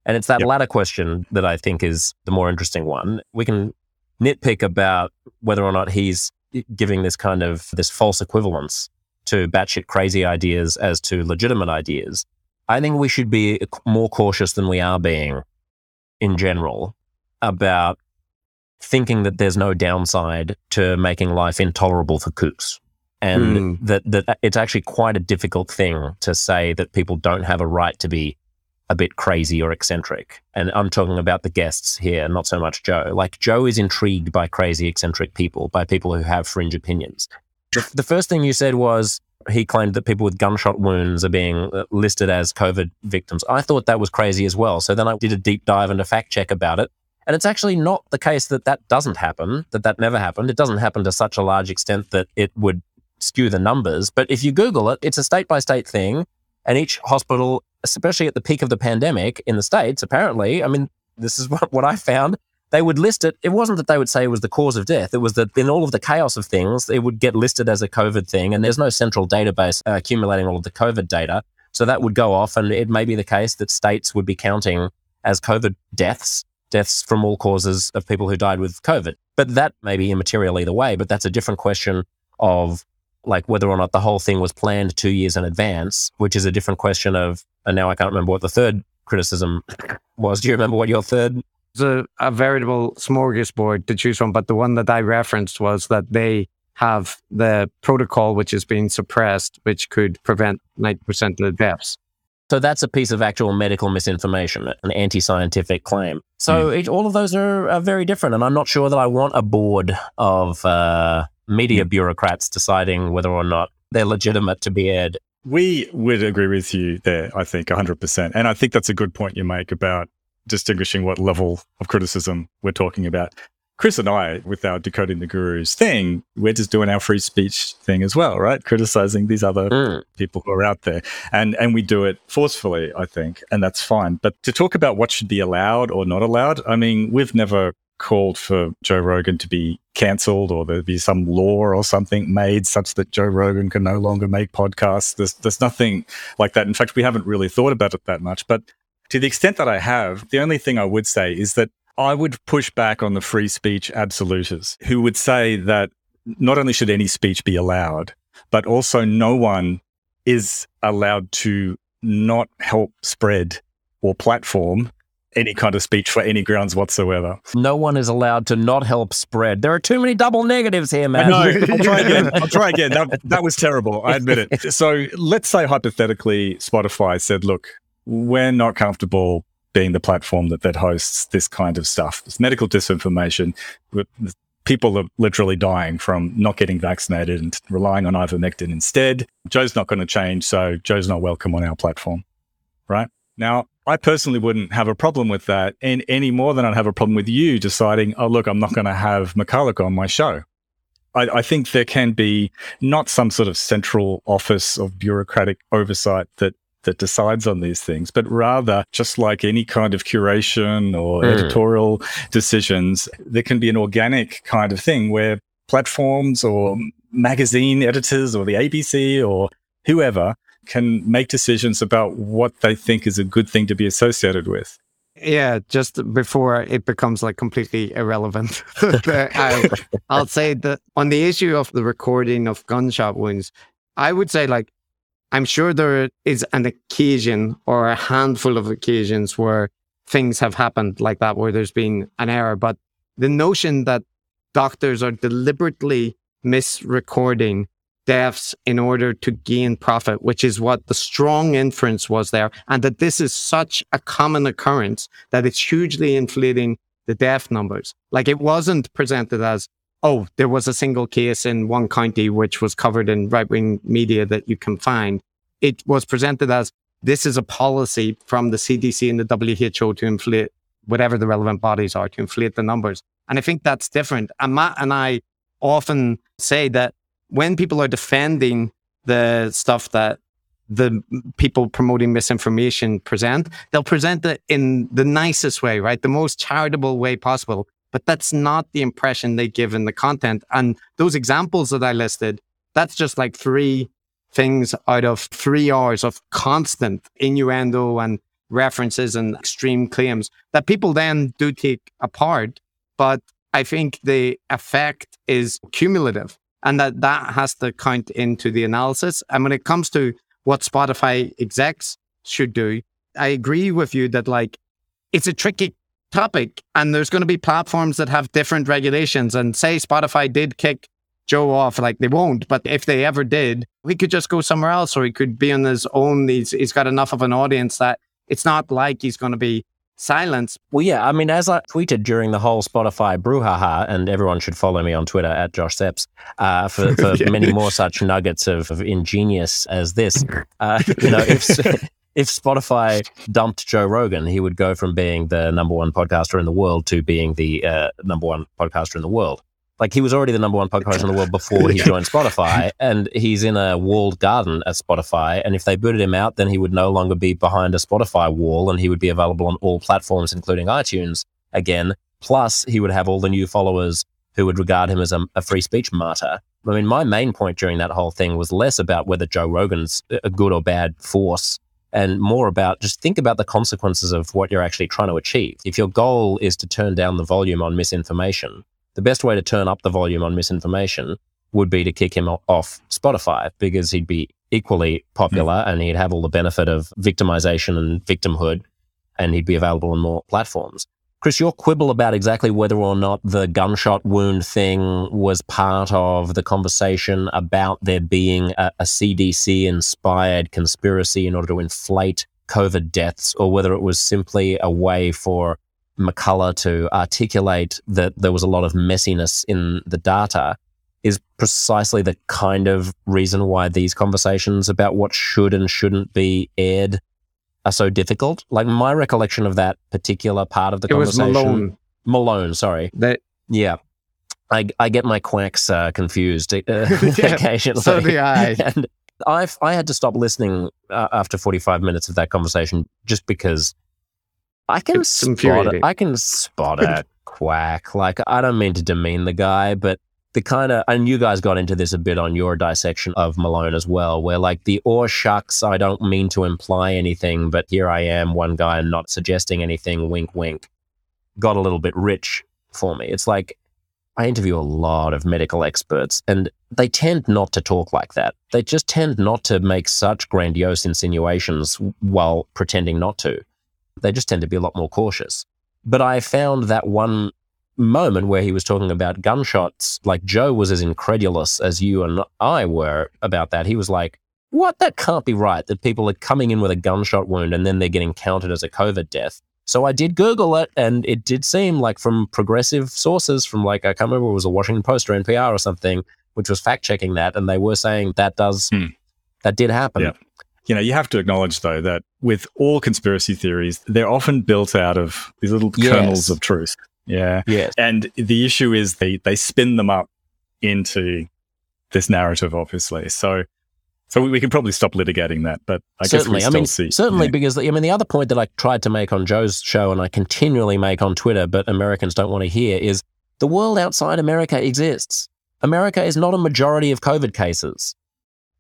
And it's that yep. latter question that I think is the more interesting one. We can nitpick about whether or not he's giving this kind of this false equivalence to batshit crazy ideas as to legitimate ideas. I think we should be more cautious than we are being in general about thinking that there's no downside to making life intolerable for kooks. And mm. that, that it's actually quite a difficult thing to say that people don't have a right to be a bit crazy or eccentric. And I'm talking about the guests here, not so much Joe. Like, Joe is intrigued by crazy, eccentric people, by people who have fringe opinions. The, the first thing you said was he claimed that people with gunshot wounds are being uh, listed as COVID victims. I thought that was crazy as well. So then I did a deep dive and a fact check about it. And it's actually not the case that that doesn't happen, that that never happened. It doesn't happen to such a large extent that it would skew the numbers. But if you Google it, it's a state by state thing. And each hospital, especially at the peak of the pandemic in the States, apparently, I mean, this is what, what I found. They would list it. It wasn't that they would say it was the cause of death. It was that in all of the chaos of things, it would get listed as a COVID thing. And there's no central database uh, accumulating all of the COVID data. So that would go off. And it may be the case that states would be counting as COVID deaths deaths from all causes of people who died with COVID. But that may be immaterial either way, but that's a different question of like whether or not the whole thing was planned two years in advance, which is a different question of, and now I can't remember what the third criticism was. Do you remember what your third? It's a, a veritable smorgasbord to choose from, but the one that I referenced was that they have the protocol which is being suppressed, which could prevent 90% of the deaths. So that's a piece of actual medical misinformation, an anti scientific claim. So mm. it, all of those are, are, very different. And I'm not sure that I want a board of uh, media mm. bureaucrats deciding whether or not they're legitimate to be aired. We would agree with you there, I think, 100%. And I think that's a good point you make about distinguishing what level of criticism we're talking about. Chris and I, with our decoding the gurus thing, we're just doing our free speech thing as well, right? Criticizing these other mm. people who are out there, and and we do it forcefully, I think, and that's fine. But to talk about what should be allowed or not allowed, I mean, we've never called for Joe Rogan to be cancelled or there be some law or something made such that Joe Rogan can no longer make podcasts. There's there's nothing like that. In fact, we haven't really thought about it that much, but. To the extent that I have, the only thing I would say is that I would push back on the free speech absolutists who would say that not only should any speech be allowed, but also no one is allowed to not help spread or platform any kind of speech for any grounds whatsoever. No one is allowed to not help spread. There are too many double negatives here, man. No, I'll try again. I'll try again. That, that was terrible. I admit it. So let's say hypothetically Spotify said, look, we're not comfortable being the platform that, that hosts this kind of stuff, It's medical disinformation. People are literally dying from not getting vaccinated and relying on ivermectin instead. Joe's not going to change, so Joe's not welcome on our platform, right? Now, I personally wouldn't have a problem with that and any more than I'd have a problem with you deciding, oh, look, I'm not going to have McCullough on my show. I, I, think there can be not some sort of central office of bureaucratic oversight that that decides on these things, but rather just like any kind of curation or mm. editorial decisions, there can be an organic kind of thing where platforms or magazine editors or the ABC or whoever can make decisions about what they think is a good thing to be associated with. Yeah, just before it becomes like completely irrelevant, I, I'll say that on the issue of the recording of gunshot wounds, I would say like I'm sure there is an occasion or a handful of occasions where things have happened like that, where there's been an error. But the notion that doctors are deliberately misrecording deaths in order to gain profit, which is what the strong inference was there. And that this is such a common occurrence that it's hugely inflating the death numbers. Like it wasn't presented as, oh, there was a single case in one county which was covered in right wing media that you can find. It was presented as this is a policy from the CDC and the WHO to inflate whatever the relevant bodies are to inflate the numbers. And I think that's different. And Matt and I often say that when people are defending the stuff that the people promoting misinformation present, they'll present it in the nicest way, right? The most charitable way possible. But that's not the impression they give in the content. And those examples that I listed, that's just like three things out of three hours of constant innuendo and references and extreme claims that people then do take apart. But I think the effect is cumulative and that that has to count into the analysis. And when it comes to what Spotify execs should do, I agree with you that like it's a tricky topic and there's going to be platforms that have different regulations and say Spotify did kick Joe off, like they won't, but if they ever did, he could just go somewhere else or he could be on his own. He's, he's got enough of an audience that it's not like he's going to be silence. Well, yeah. I mean, as I tweeted during the whole Spotify brouhaha, and everyone should follow me on Twitter at Josh Szeps uh, for, for yeah. many more such nuggets of, of ingenious as this. Uh, you know, if if Spotify dumped Joe Rogan, he would go from being the number one podcaster in the world to being the uh, number one podcaster in the world. Like he was already the number one podcaster in the world before he joined Spotify, and he's in a walled garden at Spotify. And if they booted him out, then he would no longer be behind a Spotify wall, and he would be available on all platforms, including iTunes again. Plus, he would have all the new followers who would regard him as a, a free speech martyr. I mean, my main point during that whole thing was less about whether Joe Rogan's a good or bad force and more about just think about the consequences of what you're actually trying to achieve. If your goal is to turn down the volume on misinformation, the best way to turn up the volume on misinformation would be to kick him off Spotify because he'd be equally popular mm. and he'd have all the benefit of victimization and victimhood and he'd be available on more platforms. Chris, your quibble about exactly whether or not the gunshot wound thing was part of the conversation about there being a, a CDC inspired conspiracy in order to inflate COVID deaths, or whether it was simply a way for McCullough to articulate that there was a lot of messiness in the data is precisely the kind of reason why these conversations about what should and shouldn't be aired are so difficult. Like my recollection of that particular part of the it conversation. Malone. Malone, sorry. That yeah. I, I get my quacks uh, confused uh, occasionally. So do I. And I've, I had to stop listening uh, after 45 minutes of that conversation just because I can it's spot it. I can spot a quack. Like I don't mean to demean the guy, but the kind of and you guys got into this a bit on your dissection of Malone as well, where like the or shucks, I don't mean to imply anything, but here I am, one guy not suggesting anything, wink wink, got a little bit rich for me. It's like I interview a lot of medical experts and they tend not to talk like that. They just tend not to make such grandiose insinuations while pretending not to they just tend to be a lot more cautious. But I found that one moment where he was talking about gunshots, like Joe was as incredulous as you and I were about that. He was like, what? That can't be right that people are coming in with a gunshot wound and then they're getting counted as a COVID death. So I did Google it, and it did seem like from progressive sources, from like, I can't remember, it was a Washington Post or NPR or something, which was fact checking that. And they were saying that does, hmm. that did happen. Yeah you know, you have to acknowledge though that with all conspiracy theories, they're often built out of these little yes. kernels of truth. Yeah. Yes. And the issue is they they spin them up into this narrative, obviously. So so we, we could probably stop litigating that, but I certainly, guess we still I mean, see. Certainly, yeah. because I mean, the other point that I tried to make on Joe's show, and I continually make on Twitter, but Americans don't want to hear, is the world outside America exists. America is not a majority of COVID cases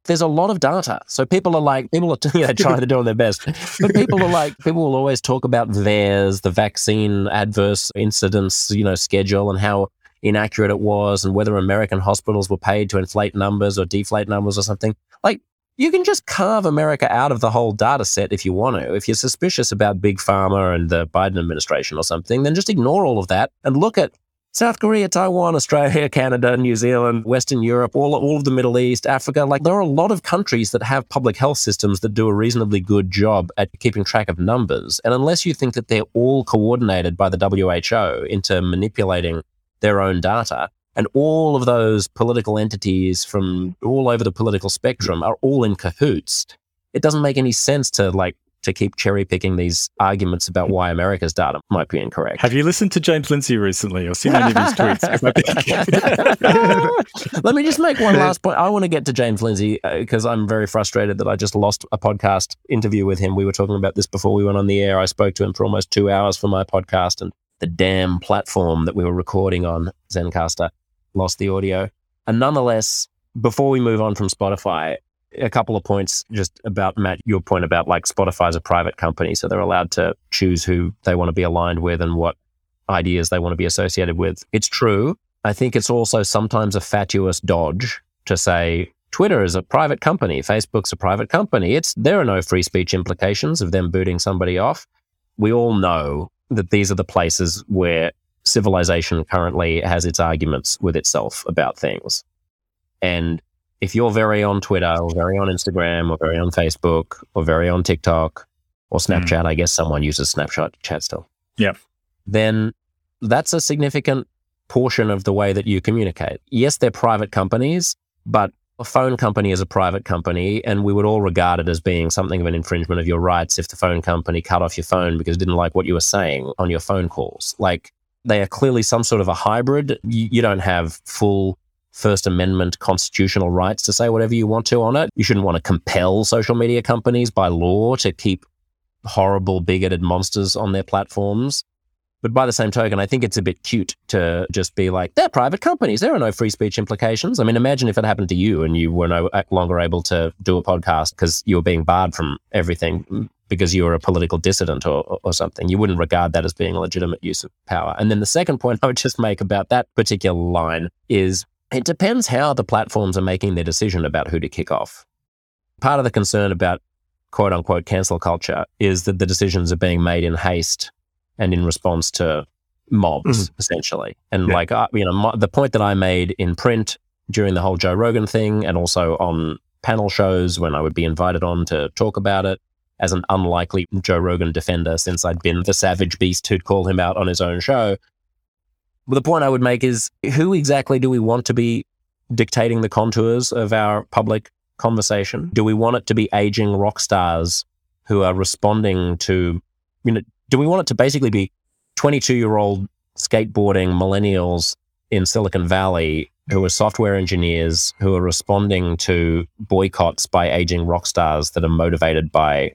there's a lot of data. So people are like, people are trying to do their best. But people are like, people will always talk about theirs, the vaccine adverse incidents, you know, schedule and how inaccurate it was and whether American hospitals were paid to inflate numbers or deflate numbers or something. Like, you can just carve America out of the whole data set if you want to. If you're suspicious about Big Pharma and the Biden administration or something, then just ignore all of that and look at South Korea, Taiwan, Australia, Canada, New Zealand, Western Europe, all, all of the Middle East, Africa. Like there are a lot of countries that have public health systems that do a reasonably good job at keeping track of numbers. And unless you think that they're all coordinated by the WHO into manipulating their own data, and all of those political entities from all over the political spectrum are all in cahoots, it doesn't make any sense to like to keep cherry picking these arguments about why America's data might be incorrect. Have you listened to James Lindsay recently or seen any of his tweets? Let me just make one last point. I want to get to James Lindsay because uh, I'm very frustrated that I just lost a podcast interview with him. We were talking about this before we went on the air. I spoke to him for almost two hours for my podcast, and the damn platform that we were recording on, Zencastr, lost the audio. And nonetheless, before we move on from Spotify, a couple of points just about Matt, your point about like Spotify is a private company, so they're allowed to choose who they want to be aligned with and what ideas they want to be associated with. It's true. I think it's also sometimes a fatuous dodge to say Twitter is a private company, Facebook's a private company. It's there are no free speech implications of them booting somebody off. We all know that these are the places where civilization currently has its arguments with itself about things. And if you're very on Twitter or very on Instagram or very on Facebook or very on TikTok or hmm. Snapchat, mm. I guess someone uses Snapchat chat still. Yeah. Then that's a significant portion of the way that you communicate. Yes, they're private companies, but a phone company is a private company, and we would all regard it as being something of an infringement of your rights if the phone company cut off your phone because it didn't like what you were saying on your phone calls. Like, they are clearly some sort of a hybrid. You, you don't have full First Amendment constitutional rights to say whatever you want to on it. You shouldn't want to compel social media companies by law to keep horrible, bigoted monsters on their platforms. But by the same token, I think it's a bit cute to just be like, they're private companies. There are no free speech implications. I mean, imagine if it happened to you and you were no longer able to do a podcast because you were being barred from everything because you were a political dissident or, or something. You wouldn't regard that as being a legitimate use of power. And then the second point I would just make about that particular line is it depends how the platforms are making their decision about who to kick off. Part of the concern about quote unquote cancel culture is that the decisions are being made in haste and in response to mobs, mm-hmm. essentially. And yeah. like, uh, you know, my, the point that I made in print during the whole Joe Rogan thing and also on panel shows when I would be invited on to talk about it as an unlikely Joe Rogan defender since I'd been the savage beast who'd call him out on his own show the point I would make is who exactly do we want to be dictating the contours of our public conversation? Do we want it to be aging rock stars who are responding to, you know, do we want it to basically be 22 year old skateboarding millennials in Silicon Valley who are software engineers who are responding to boycotts by aging rock stars that are motivated by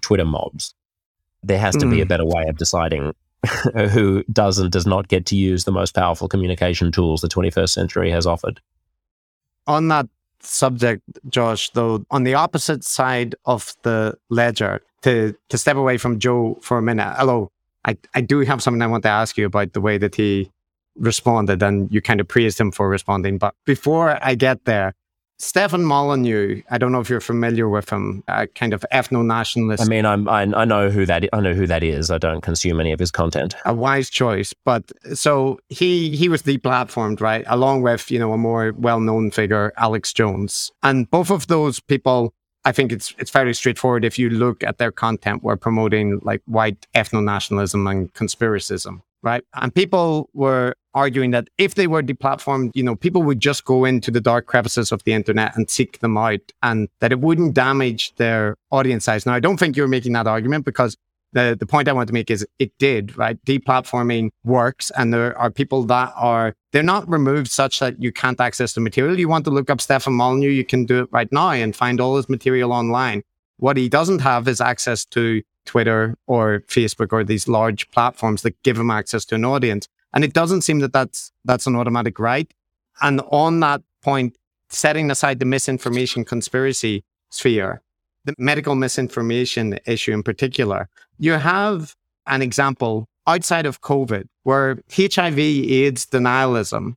Twitter mobs? There has to mm. be a hmm. better way of deciding who does and does not get to use the most powerful communication tools the 21st century has offered. On that subject, Josh, though, on the opposite side of the ledger, to, to step away from Joe for a minute, hello, I, I do have something I want to ask you about the way that he responded, and you kind of praised him for responding. But before I get there, Stefan Molyneux, I don't know if you're familiar with him, a kind of ethno-nationalist. I mean, I'm, I, I know who that I know who that is. I don't consume any of his content. A wise choice, but so he he was deplatformed, right, along with you know a more well-known figure, Alex Jones, and both of those people. I think it's it's fairly straightforward if you look at their content. Were promoting like white ethno-nationalism and conspiracism, right? And people were arguing that if they were deplatformed, you know, people would just go into the dark crevices of the internet and seek them out and that it wouldn't damage their audience size. Now, I don't think you're making that argument because the, the point I want to make is it did, right? Deplatforming works and there are people that are, they're not removed such that you can't access the material. You want to look up Stefan Molyneux, you can do it right now and find all his material online. What he doesn't have is access to Twitter or Facebook or these large platforms that give him access to an audience. And it doesn't seem that that's, that's an automatic right. And on that point, setting aside the misinformation conspiracy sphere, the medical misinformation issue in particular, you have an example outside of COVID where HIV AIDS denialism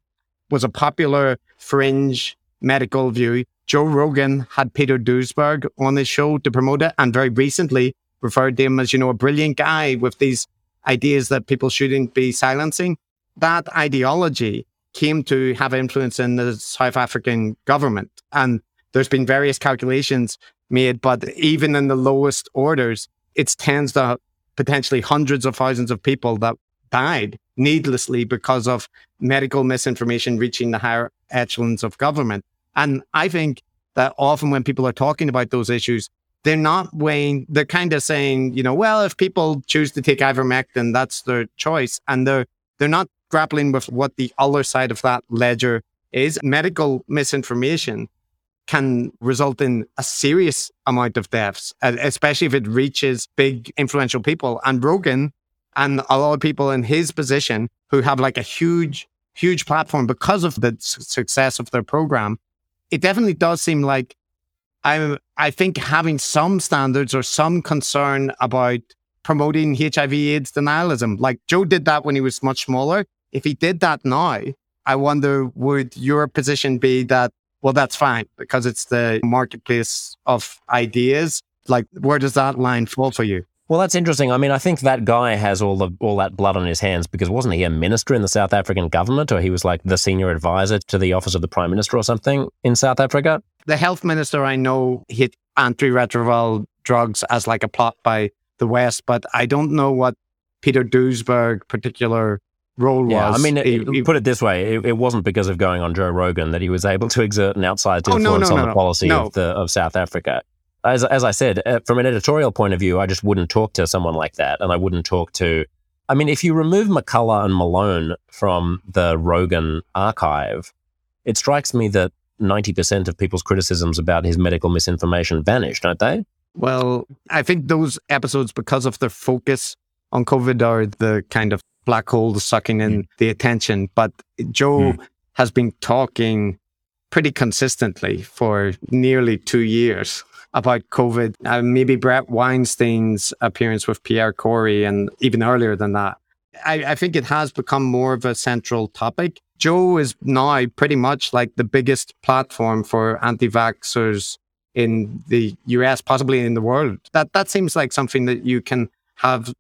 was a popular fringe medical view. Joe Rogan had Peter Duesberg on his show to promote it and very recently referred to him as, you know, a brilliant guy with these ideas that people shouldn't be silencing. That ideology came to have influence in the South African government. And there's been various calculations made, but even in the lowest orders, it's tens to potentially hundreds of thousands of people that died needlessly because of medical misinformation reaching the higher echelons of government. And I think that often when people are talking about those issues, they're not weighing, they're kind of saying, you know, well, if people choose to take ivermectin, that's their choice. And they're, they're not grappling with what the other side of that ledger is. Medical misinformation can result in a serious amount of deaths, uh, especially if it reaches big influential people. And Rogan and a lot of people in his position who have like a huge, huge platform because of the success of their program, it definitely does seem like I'm, I think having some standards or some concern about promoting HIV AIDS denialism. Like Joe did that when he was much smaller. If he did that now, I wonder would your position be that well that's fine because it's the marketplace of ideas. Like where does that line fall for you? Well, that's interesting. I mean, I think that guy has all the all that blood on his hands because wasn't he a minister in the South African government, or he was like the senior advisor to the office of the prime minister or something in South Africa? The health minister I know hit antiretroviral drugs as like a plot by the West, but I don't know what Peter Duesberg particular role yeah, was. I mean, he, he, put it this way: it, it, wasn't because of going on Joe Rogan that he was able to exert an outsized influence oh, no, no, on no, the policy of the of South Africa as as I said, uh, from an editorial point of view, I just wouldn't talk to someone like that, and I wouldn't talk to. I mean, if you remove McCullough and Malone from the Rogan archive, it strikes me that ninety percent of people's criticisms about his medical misinformation vanish, don't they? Well, I think those episodes, because of their focus on COVID, are the kind of black hole sucking in mm. the attention. But Joe mm. has been talking pretty consistently for nearly two years about COVID. Uh, maybe Bret Weinstein's appearance with Pierre Kory, and even earlier than that. I, I think it has become more of a central topic. Joe is now pretty much like the biggest platform for anti-vaxxers in the US, possibly in the world. That that seems like something that you can have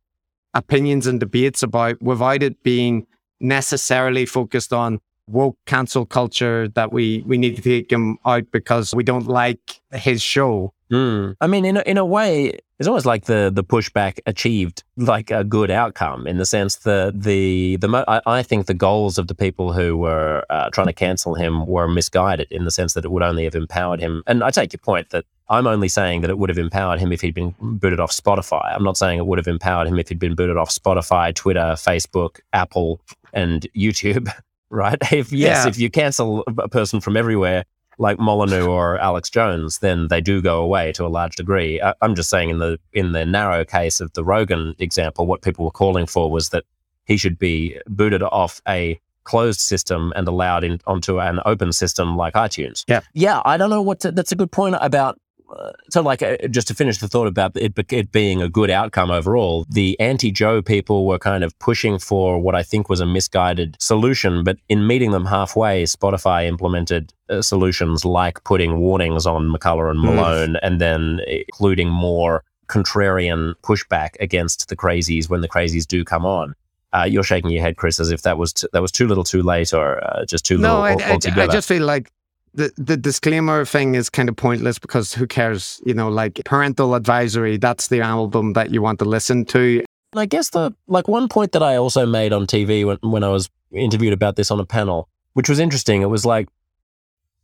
opinions and debates about without it being necessarily focused on woke cancel culture that we we need to take him out because we don't like his show. Mm. I mean, in a, in a way, it's almost like the the pushback achieved like a good outcome in the sense that the the I, I think the goals of the people who were uh, trying to cancel him were misguided in the sense that it would only have empowered him. And I take your point that I'm only saying that it would have empowered him if he'd been booted off Spotify. I'm not saying it would have empowered him if he'd been booted off Spotify, Twitter, Facebook, Apple, and YouTube. right? If yes, yeah. if you cancel a person from everywhere, like Molyneux or Alex Jones, then they do go away to a large degree. I, am just saying in the in the narrow case of the Rogan example, what people were calling for was that he should be booted off a closed system and allowed in onto an open system like iTunes. Yeah, yeah. I don't know what to, that's a good point about uh, so like uh, just to finish the thought about it, it being a good outcome overall the anti-joe people were kind of pushing for what i think was a misguided solution but in meeting them halfway spotify implemented uh, solutions like putting warnings on mccullough and hmm. malone mm. and then including more contrarian pushback against the crazies when the crazies do come on uh, you're shaking your head, Chris, as if that was t- that was too little, too late, or uh, just too no, little. No, I, I, I, just feel like the, the disclaimer thing is kind of pointless because who cares? You know, like parental advisory, that's the album that you want to listen to. I guess the like one point that I also made on TV when, when I was interviewed about this on a panel, which was interesting. It was like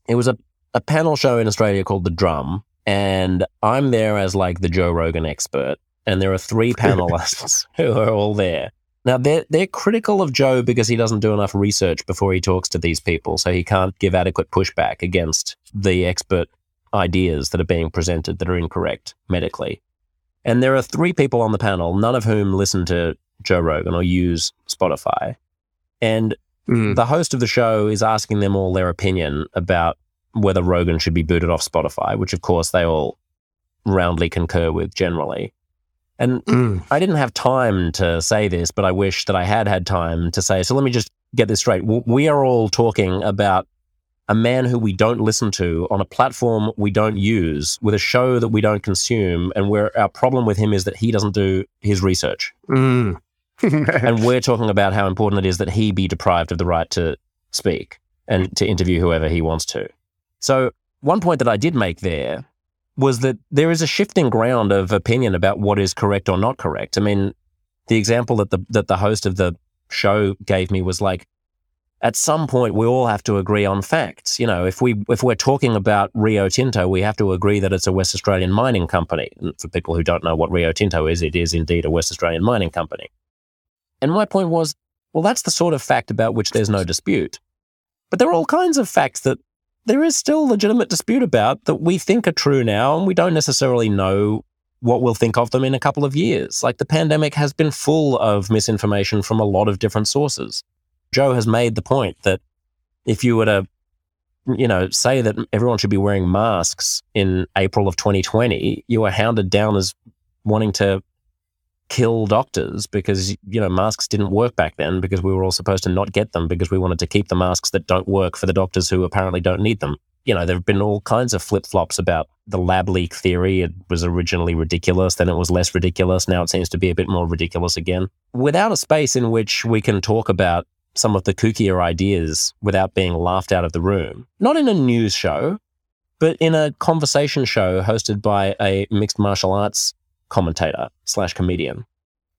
it was a, a panel show in Australia called The Drum, and I'm there as like the Joe Rogan expert, and there are three panelists who are all there. Now they're they're critical of Joe because he doesn't do enough research before he talks to these people, so he can't give adequate pushback against the expert ideas that are being presented that are incorrect medically. And there are three people on the panel, none of whom listen to Joe Rogan or use Spotify. And mm. the host of the show is asking them all their opinion about whether Rogan should be booted off Spotify, which of course they all roundly concur with generally. And mm. I didn't have time to say this, but I wish that I had had time to say. So let me just get this straight. We are all talking about a man who we don't listen to on a platform we don't use with a show that we don't consume. And where our problem with him is that he doesn't do his research. Mm. and we're talking about how important it is that he be deprived of the right to speak and to interview whoever he wants to. So, one point that I did make there was that there is a shifting ground of opinion about what is correct or not correct. I mean, the example that the that the host of the show gave me was like at some point we all have to agree on facts. You know, if we if we're talking about Rio Tinto, we have to agree that it's a West Australian mining company. And for people who don't know what Rio Tinto is, it is indeed a West Australian mining company. And my point was, well, that's the sort of fact about which there's no dispute. But there are all kinds of facts that there is still legitimate dispute about that we think are true now, and we don't necessarily know what we'll think of them in a couple of years. Like the pandemic has been full of misinformation from a lot of different sources. Joe has made the point that if you were to, you know, say that everyone should be wearing masks in April of 2020, you were hounded down as wanting to kill doctors because, you know, masks didn't work back then because we were all supposed to not get them because we wanted to keep the masks that don't work for the doctors who apparently don't need them. You know, there have been all kinds of flip flops about the lab leak theory. It was originally ridiculous, then it was less ridiculous. Now it seems to be a bit more ridiculous again. Without a space in which we can talk about some of the kookier ideas without being laughed out of the room. Not in a news show, but in a conversation show hosted by a mixed martial arts commentator slash comedian.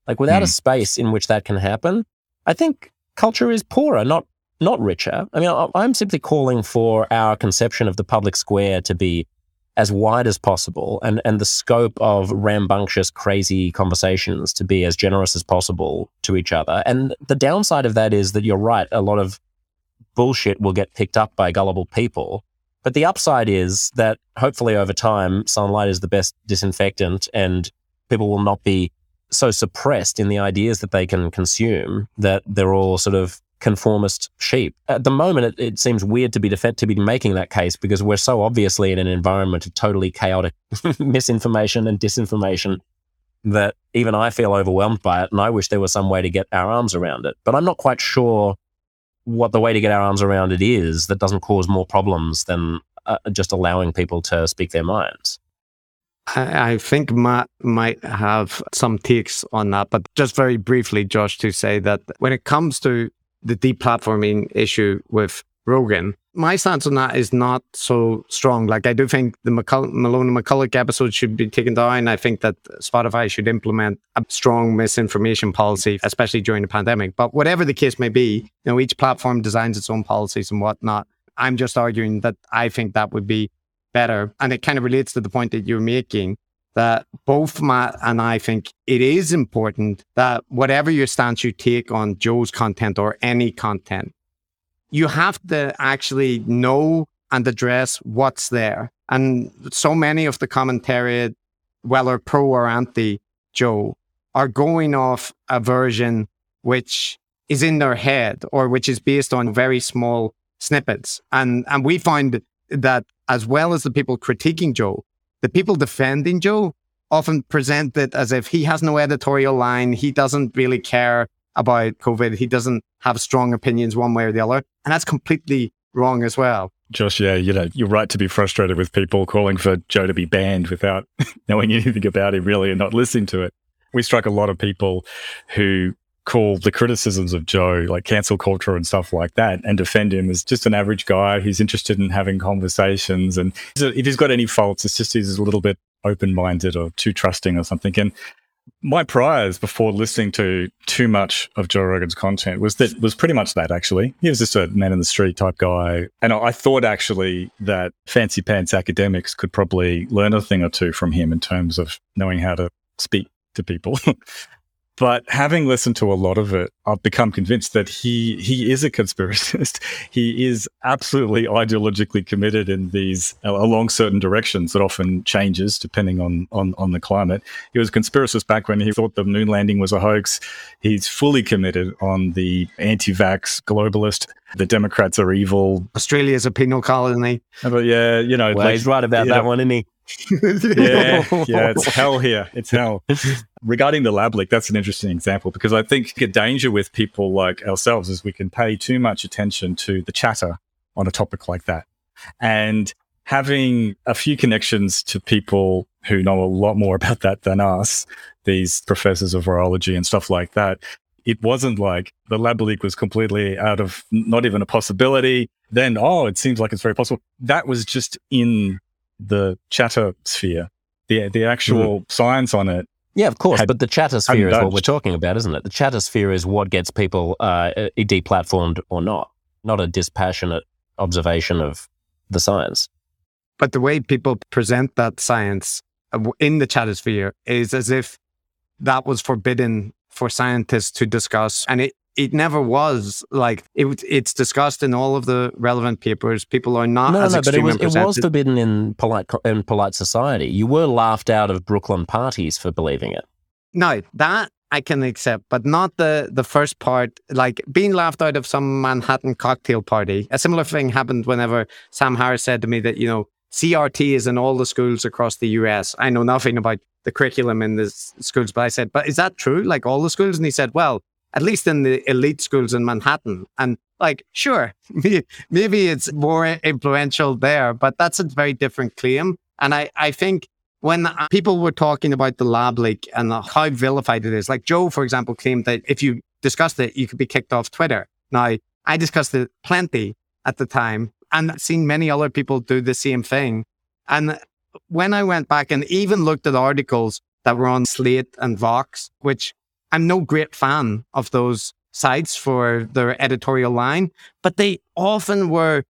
Like without mm. a hmm. space in which that can happen, I think culture is poorer, not not richer. I mean, I'm simply calling for our conception of the public square to be as wide as possible and, and the scope of rambunctious, crazy conversations to be as generous as possible to each other. And the downside of that is that you're right, a lot of bullshit will get picked up by gullible people. But the upside is that hopefully over time, sunlight is the best disinfectant and people will not be so suppressed in the ideas that they can consume that they're all sort of conformist sheep. At the moment, it, it seems weird to be def- to be making that case because we're so obviously in an environment of totally chaotic misinformation and disinformation that even I feel overwhelmed by it, and I wish there was some way to get our arms around it. But I'm not quite sure what the way to get our arms around it is that doesn't cause more problems than uh, just allowing people to speak their minds. I think Matt might have some takes on that, but just very briefly, Josh, to say that when it comes to the deplatforming issue with Rogan. My stance on that is not so strong. Like, I do think the McCull- Malone and McCullough episode should be taken down. I think that Spotify should implement a strong misinformation policy, especially during the pandemic. But whatever the case may be, you know, each platform designs its own policies and whatnot. I'm just arguing that I think that would be better. And it kind of relates to the point that you're making that both Matt and I think it is important that whatever your stance you take on Joe's content or any content, you have to actually know and address what's there. And so many of the commentary, whether pro or anti Joe, are going off a version which is in their head or which is based on very small snippets. And and we find that as well as the people critiquing Joe, the people defending Joe often present it as if he has no editorial line. He doesn't really care about COVID. He doesn't have strong opinions one way or the other. And that's completely wrong as well. Josh, yeah, you know, you're right to be frustrated with people calling for Joe to be banned without knowing anything about him really and not listening to it. We strike a lot of people who call the criticisms of Joe like cancel culture and stuff like that and defend him as just an average guy who's interested in having conversations. And if he's got any faults, it's just he's a little bit open minded or too trusting or something. And my priors before listening to too much of Joe Rogan's content was that was pretty much that actually. He was just a man in the street type guy. And I thought actually that fancy pants academics could probably learn a thing or two from him in terms of knowing how to speak to people. But having listened to a lot of it, I've become convinced that he he is a conspiracist. he is absolutely ideologically committed in these along certain directions that often changes depending on on on the climate. He was a conspiracist back when he thought the moon landing was a hoax. He's fully committed on the anti-vax globalist. The Democrats are evil. Australia is a penal colony. Uh, but yeah, you know, well, like, he's right about that know, one, isn't he? Yeah, yeah, it's hell here. It's hell. Regarding the lab leak, that's an interesting example because I think a danger with people like ourselves is we can pay too much attention to the chatter on a topic like that. And having a few connections to people who know a lot more about that than us, these professors of virology and stuff like that, it wasn't like the lab leak was completely out of not even a possibility. Then, oh, it seems like it's very possible. That was just in the chatter sphere. The, the actual mm. science on it yeah, of course. but the chatter sphere is what we're talking about, isn't it? The chatter sphere is what gets people uh, deplatformed or not, not a dispassionate observation of the science. But the way people present that science uh, in the chatter sphere is as if that was forbidden for scientists to discuss. And it, it never was like it, it's discussed in all of the relevant papers. People are not no, no, but it was, it was forbidden in polite in polite society. You were laughed out of Brooklyn parties for believing it. No, that I can accept, but not the the first part. Like being laughed out of some Manhattan cocktail party. A similar thing happened whenever Sam Harris said to me that you know CRT is in all the schools across the US. I know nothing about the curriculum in the schools, but I said, but is that true? Like all the schools? And he said, well, at least in the elite schools in Manhattan. And like, sure, maybe it's more influential there, but that's a very different claim. And I, I think when people were talking about the lab leak and how vilified it is, like Joe, for example, claimed that if you discussed it, you could be kicked off Twitter. Now, I discussed it plenty at the time and seen many other people do the same thing. And when I went back and even looked at articles that were on Slate and Vox, which I'm no great fan of those sites for their editorial line, but they often were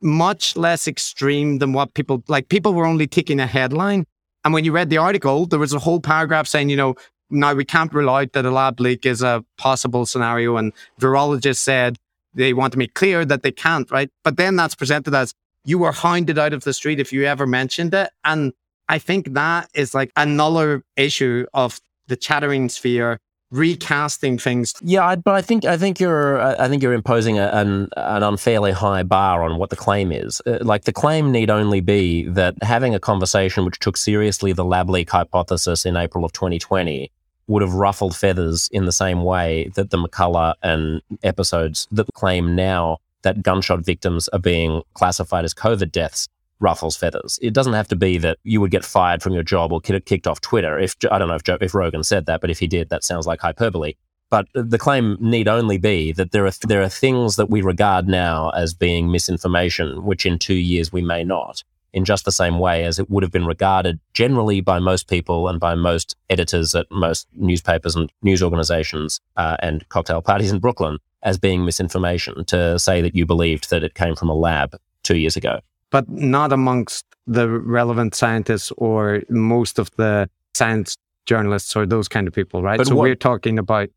much less extreme than what people like. People were only taking a headline. And when you read the article, there was a whole paragraph saying, you know, now we can't rule out that a lab leak is a possible scenario. And virologists said they want to make clear that they can't, right? But then that's presented as you were hounded out of the street if you ever mentioned it. And I think that is like another issue of the chattering sphere recasting things. Yeah, I, but I think I think you're I think you're imposing a, an an unfairly high bar on what the claim is. Uh, like the claim need only be that having a conversation which took seriously the lab leak hypothesis in April of 2020 would have ruffled feathers in the same way that the McCullough and episodes that claim now that gunshot victims are being classified as COVID deaths ruffles feathers. It doesn't have to be that you would get fired from your job or kicked off Twitter. If I don't know if Joe, if Rogan said that, but if he did, that sounds like hyperbole. But the claim need only be that there are there are things that we regard now as being misinformation, which in two years we may not. In just the same way as it would have been regarded generally by most people and by most editors at most newspapers and news organizations uh, and cocktail parties in Brooklyn as being misinformation to say that you believed that it came from a lab two years ago but not amongst the relevant scientists or most of the science journalists or those kind of people, right? But so what, we're talking about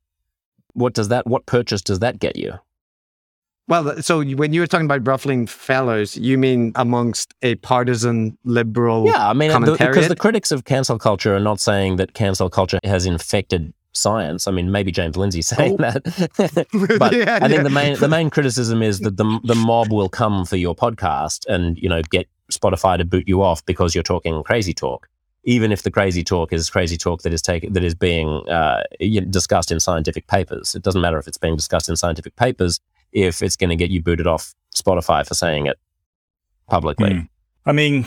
what does that what purchase does that get you? Well, so when you were talking about ruffling fellows, you mean amongst a partisan liberal? Yeah, I mean, because the critics of cancel culture are not saying that cancel culture has infected science. I mean, maybe James Lindsay saying oh. that, but yeah, I think yeah. the main the main criticism is that the the mob will come for your podcast and you know get Spotify to boot you off because you're talking crazy talk. Even if the crazy talk is crazy talk that is taken that is being uh, discussed in scientific papers, it doesn't matter if it's being discussed in scientific papers if it's going to get you booted off Spotify for saying it publicly. Mm. I mean,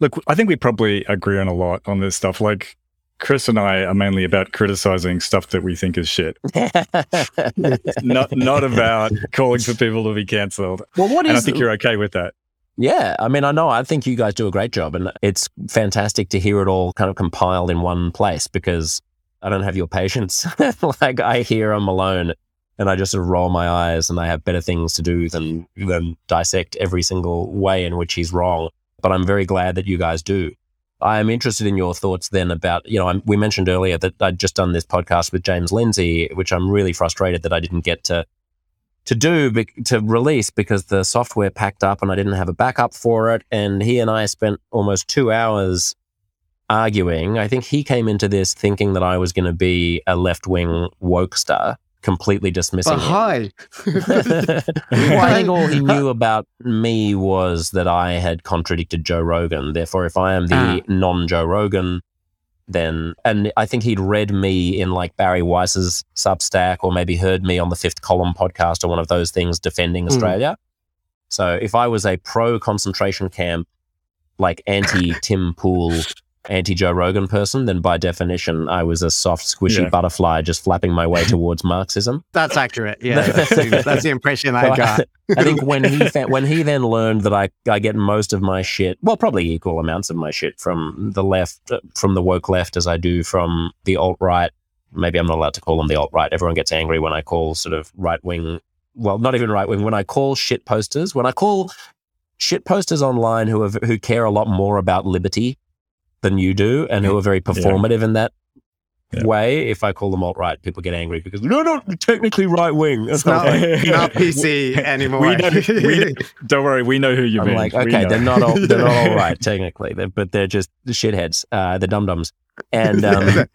look, I think we probably agree on a lot on this stuff. Like, Chris and I are mainly about criticizing stuff that we think is shit. not not about calling for people to be cancelled. Well, what is? And I think you're okay with that. Yeah, I mean, I know. I think you guys do a great job, and it's fantastic to hear it all kind of compiled in one place because I don't have your patience. like I hear Malone, and I just sort of roll my eyes, and I have better things to do than than dissect every single way in which he's wrong. But I'm very glad that you guys do. I am interested in your thoughts then about, you know, I'm, we mentioned earlier that I'd just done this podcast with James Lindsay, which I'm really frustrated that I didn't get to to do to release because the software packed up and I didn't have a backup for it. And he and I spent almost two hours arguing. I think he came into this thinking that I was going to be a left wing wokester completely dismissing but hi. I think all he knew about me was that I had contradicted Joe Rogan. Therefore, if I am the ah. non Joe Rogan, then and I think he'd read me in like Bari Weiss's Substack or maybe heard me on the Fifth Column podcast or one of those things defending mm. Australia. So if I was a pro concentration camp, like anti Tim Pool anti Joe Rogan person, then by definition, I was a soft, squishy Yeah. butterfly just flapping my way towards Marxism. That's accurate. Yeah, that's, the- that's the impression I got. I think when he fa- when he then learned that I I get most of my shit, well, probably equal amounts of my shit from the left, uh, from the woke left, as I do from the alt right. Maybe I'm not allowed to call them the alt right. Everyone gets angry when I call sort of right wing. Well, not even right wing. When I call shit posters, when I call shit posters online who have, who care a lot more about liberty than you do, and who are very performative in that Yeah. way. If I call them alt right, people get angry because no, no, technically right wing. It's not, not PC anymore. We know, we don't worry, we know who you I'm mean. like, okay, they're not all they're not all right technically, they're, but they're just the shitheads, uh, the dum dums, and um,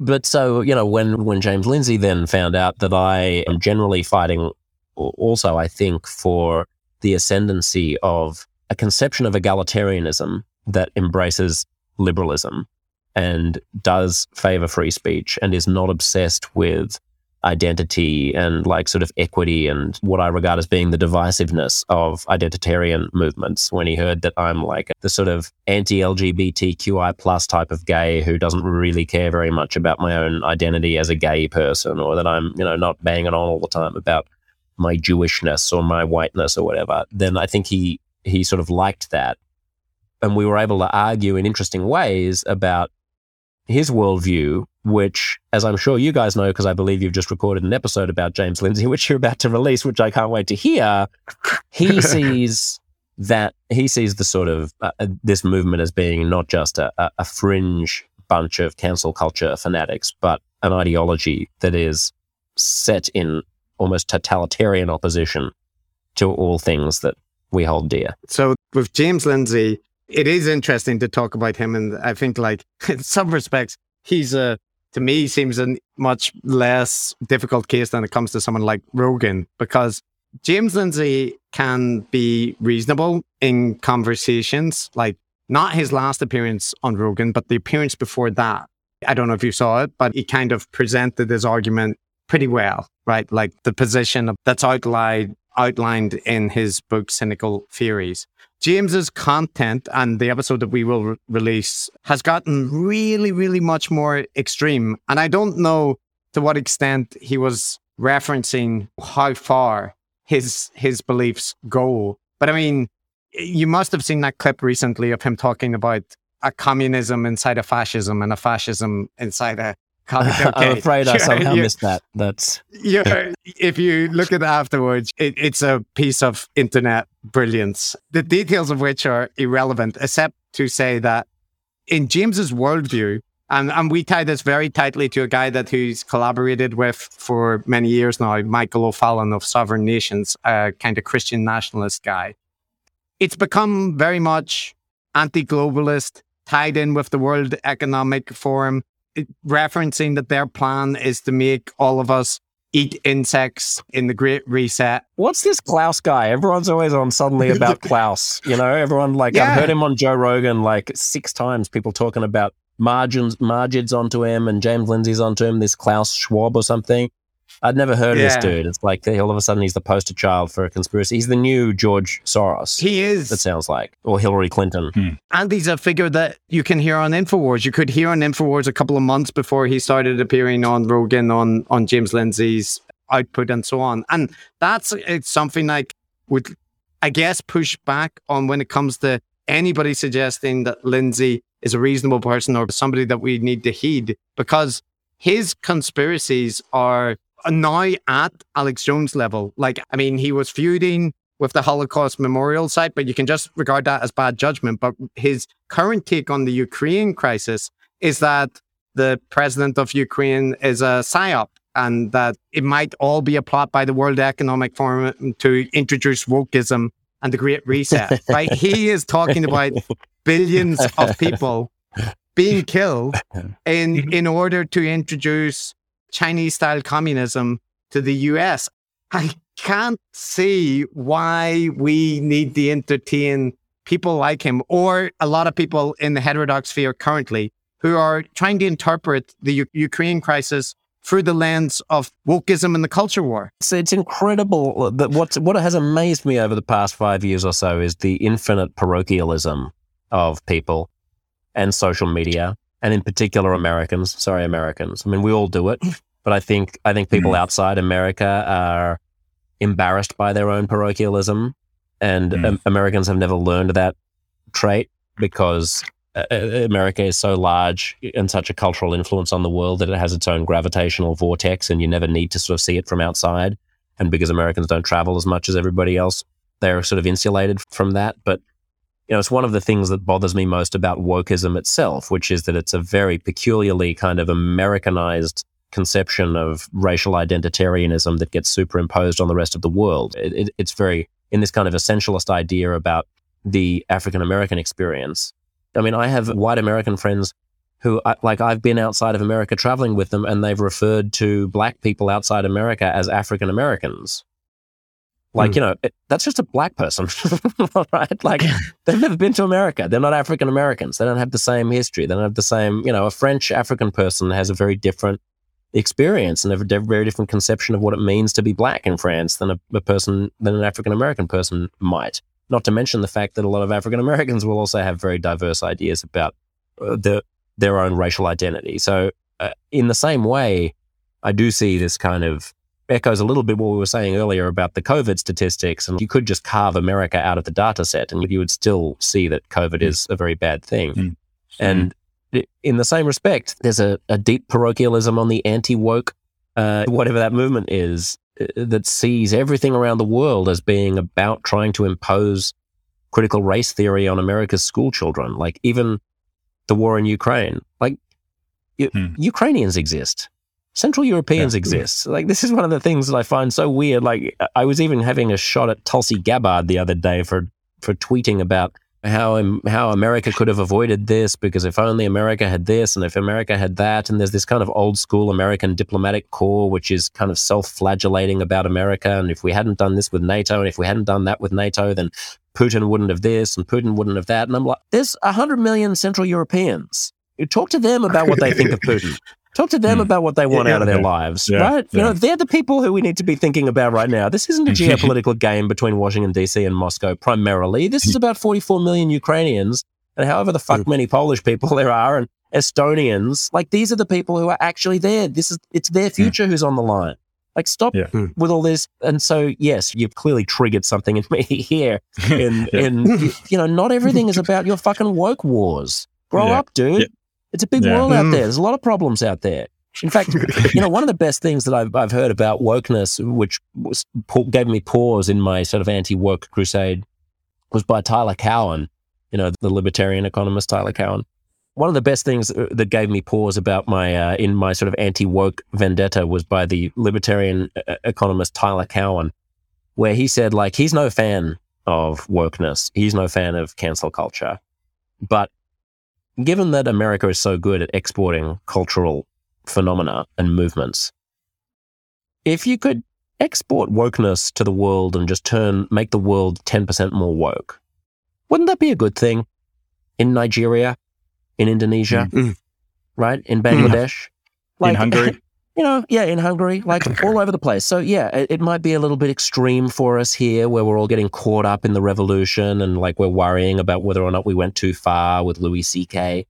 but so you know when when James Lindsay then found out that I am generally fighting, also I think for the ascendancy of a conception of egalitarianism that embraces liberalism and does favor free speech and is not obsessed with identity and like sort of equity and what I regard as being the divisiveness of identitarian movements when he heard that I'm like the sort of anti-LGBTQI plus type of gay who doesn't really care very much about my own identity as a gay person or that I'm, you know, not banging on all the time about my Jewishness or my whiteness or whatever, then I think he he sort of liked that. And we were able to argue in interesting ways about his worldview, which, as I'm sure you guys know, because I believe you've just recorded an episode about James Lindsay, which you're about to release, which I can't wait to hear. He sees that he sees the sort of uh, uh, this movement as being not just a, a, a fringe bunch of cancel culture fanatics, but an ideology that is set in almost totalitarian opposition to all things that we hold dear. So with James Lindsay, it is interesting to talk about him, and I think like in some respects, he's a to me seems a much less difficult case than it comes to someone like Rogan because James Lindsay can be reasonable in conversations, like not his last appearance on Rogan, but the appearance before that. I don't know if you saw it, but he kind of presented his argument pretty well, right? Like the position that's outlined outlined in his book Cynical Theories. James's content and the episode that we will re- release has gotten really, really much more extreme. And I don't know to what extent he was referencing how far his his beliefs go. But I mean, you must have seen that clip recently of him talking about a communism inside a fascism and a fascism inside a I'm afraid I somehow you- missed that. That's if you look at it afterwards, it, it's a piece of internet brilliance, the details of which are irrelevant, except to say that in James's worldview, and, and we tie this very tightly to a guy that he's collaborated with for many years now, Michael O'Fallon of Sovereign Nations, a kind of Christian nationalist guy. It's become very much anti-globalist, tied in with the World Economic Forum, referencing that their plan is to make all of us eat insects in the Great Reset. What's this Klaus guy? Everyone's always on suddenly about Klaus. You know, everyone like Yeah. I've heard him on Joe Rogan like six times. People talking about margins, Maajid's onto him, and James Lindsay's onto him. This Klaus Schwab or something. I'd never heard of this dude. It's like all of a sudden he's the poster child for a conspiracy. He's the new George Soros. He is. that sounds like, or Hillary Clinton. Hmm. And he's a figure that you can hear on Infowars. You could hear on Infowars a couple of months before he started appearing on Rogan, on on James Lindsay's output, and so on. And that's it's something like would, I guess, push back on when it comes to anybody suggesting that Lindsay is a reasonable person or somebody that we need to heed, because his conspiracies are now at Alex Jones level. Like, I mean, he was feuding with the Holocaust Memorial site, but you can just regard that as bad judgment. But his current take on the Ukraine crisis is that the president of Ukraine is a psyop and that it might all be a plot by the World Economic Forum to introduce wokeism and the Great Reset. right? He is talking about billions of people being killed in mm-hmm. in order to introduce Chinese style communism to the US. I can't see why we need to entertain people like him or a lot of people in the heterodox sphere currently who are trying to interpret the U- Ukraine crisis through the lens of wokeism and the culture war. So it's incredible that what what has amazed me over the past five years or so is the infinite parochialism of people. and social media, and in particular Americans. Sorry, Americans. I mean, we all do it, but I think I think people mm. outside America are embarrassed by their own parochialism, and mm. Americans have never learned that trait because uh, uh, America is so large and such a cultural influence on the world that it has its own gravitational vortex, and you never need to sort of see it from outside. And because Americans don't travel as much as everybody else, they're sort of insulated from that. But you know, it's one of the things that bothers me most about wokeism itself, which is that it's a very peculiarly kind of Americanized conception of racial identitarianism that gets superimposed on the rest of the world. It, it, it's very in this kind of essentialist idea about the African American experience. I mean, I have white American friends who, like, I've been outside of America traveling with them, and they've referred to black people outside America as African Americans. Like, mm. you know, it, that's just a black person, right? Like, they've never been to America. They're not African Americans. They don't have the same history. They don't have the same, you know, a French African person has a very different experience and a very different conception of what it means to be black in France than a, a person, than an African American person might. Not to mention the fact that a lot of African Americans will also have very diverse ideas about uh, the, their own racial identity. So, uh, in the same way, I do see this kind of echoes a little bit what we were saying earlier about the COVID statistics. And you could just carve America out of the data set and you would still see that COVID mm. is a very bad thing. Mm. And mm. in the same respect, there's a, a deep parochialism on the anti woke, uh, whatever that movement is, uh, that sees everything around the world as being about trying to impose critical race theory on America's school children. Like even the war in Ukraine, like mm. Ukrainians exist Central Europeans yeah. exist. Like this is one of the things that I find so weird. Like I was even having a shot at Tulsi Gabbard the other day for for tweeting about how how America could have avoided this because if only America had this and if America had that and there's this kind of old school American diplomatic corps which is kind of self-flagellating about America and if we hadn't done this with NATO and if we hadn't done that with NATO then Putin wouldn't have this and Putin wouldn't have that and I'm like there's 100 million Central Europeans you talk to them about what they think of Putin Talk to them mm. about what they want yeah, out of their yeah. lives, yeah, right? You know, they're the people who we need to be thinking about right now. This isn't a geopolitical game between Washington D.C. and Moscow primarily. This is about 44 million Ukrainians and however the fuck many Polish people there are and Estonians. Like these are the people who are actually there. This is it's their future who's on the line. Like stop hmm. with all this. And so yes, you've clearly triggered something in me here. In in you know, not everything is about your fucking woke wars. Grow up, dude. It's a big yeah. world out mm. there. There's a lot of problems out there. In fact, you know, one of the best things that I've, I've heard about wokeness, which was, gave me pause in my sort of anti-woke crusade, was by Tyler Cowen, you know, the libertarian economist Tyler Cowen. One of the best things uh, that gave me pause about my uh, in my sort of anti-woke vendetta was by the libertarian uh, economist Tyler Cowen, where he said like he's no fan of wokeness, he's no fan of cancel culture, but given that America is so good at exporting cultural phenomena and movements, if you could export wokeness to the world and just turn, make the world 10% more woke, wouldn't that be a good thing? In Nigeria, in Indonesia, mm-hmm. right? In Bangladesh, like, in Hungary. you know, yeah, in Hungary, like all over the place. So yeah, it, it, might be a little bit extreme for us here, where we're all getting caught up in the revolution and like we're worrying about whether or not we went too far with Louis C.K.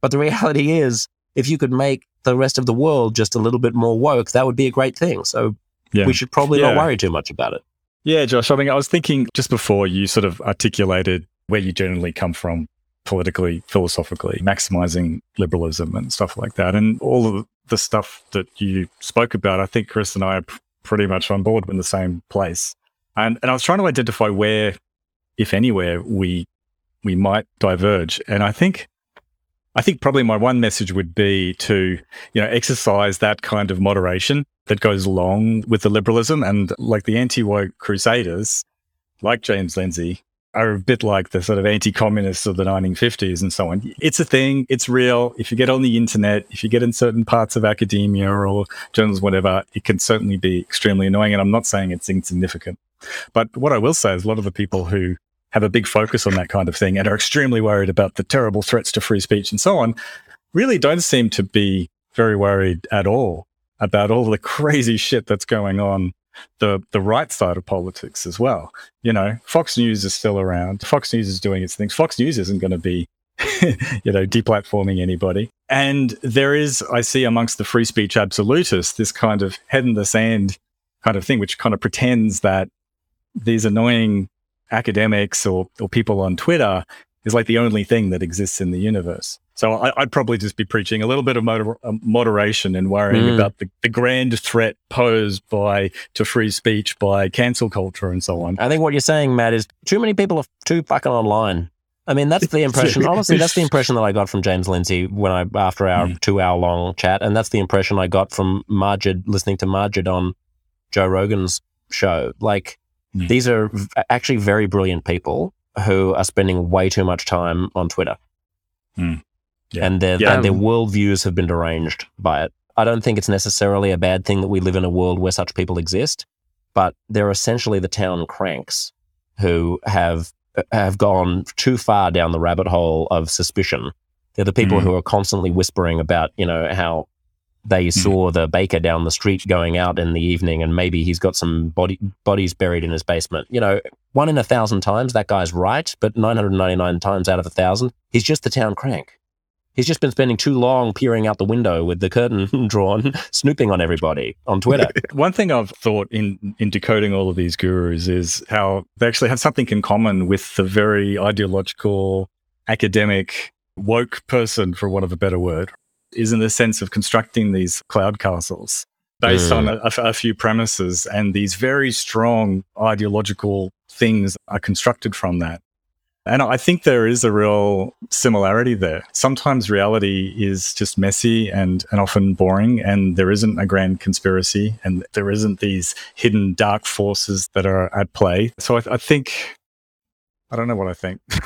But the reality is, if you could make the rest of the world just a little bit more woke, that would be a great thing. So yeah. we should probably yeah. not worry too much about it. Yeah, Josh. I mean, I was thinking just before you sort of articulated where you generally come from politically, philosophically, maximizing liberalism and stuff like that. And all of the stuff that you spoke about, I think Chris and I are pretty much on board in the same place. And and I was trying to identify where, if anywhere, we we might diverge. And I think I think probably my one message would be to, you know, exercise that kind of moderation that goes along with the liberalism and like the anti-woke crusaders, like James Lindsay, are a bit like the sort of anti-communists of the 1950s and so on. It's a thing. It's real. If you get on the internet, if you get in certain parts of academia or journals, whatever, it can certainly be extremely annoying. And I'm not saying it's insignificant. But what I will say is a lot of the people who have a big focus on that kind of thing and are extremely worried about the terrible threats to free speech and so on really don't seem to be very worried at all about all the crazy shit that's going on the the right side of politics as well. You know, Fox News is still around. Fox News is doing its things. Fox News isn't going to be you know, deplatforming anybody. And there is, I see amongst the free speech absolutists, this kind of head in the sand kind of thing, which kind of pretends that these annoying academics or, or people on Twitter is like the only thing that exists in the universe. So I, would probably just be preaching a little bit of moder- um, moderation and worrying mm. about the, the grand threat posed by to free speech by cancel culture and so on. I think what you're saying, Matt, is too many people are too fucking online. I mean, that's the impression. Honestly, that's the impression that I got from James Lindsay when I after our mm. two hour long chat, and that's the impression I got from Maajid listening to Maajid on Joe Rogan's show. Like, mm. these are actually very brilliant people who are spending way too much time on Twitter. Yeah. And their yeah. and their worldviews have been deranged by it. I don't think it's necessarily a bad thing that we live in a world where such people exist, but they're essentially the town cranks who have have gone too far down the rabbit hole of suspicion. They're the people mm. who are constantly whispering about, you know, how they mm. saw the baker down the street going out in the evening and maybe he's got some body bodies buried in his basement. You know, one in a thousand times that guy's right, but 999 times out of a thousand, he's just the town crank. He's just been spending too long peering out the window with the curtain drawn, snooping on everybody on Twitter. One thing I've thought in, in decoding all of these gurus is how they actually have something in common with the very ideological, academic, woke person, for want of a better word, is in the sense of constructing these cloud castles based mm. on a, a few premises, and these very strong ideological things are constructed from that. And I think there is a real similarity there. Sometimes reality is just messy and, and often boring, and there isn't a grand conspiracy, and there isn't these hidden dark forces that are at play. So I, I think I don't know what I think. I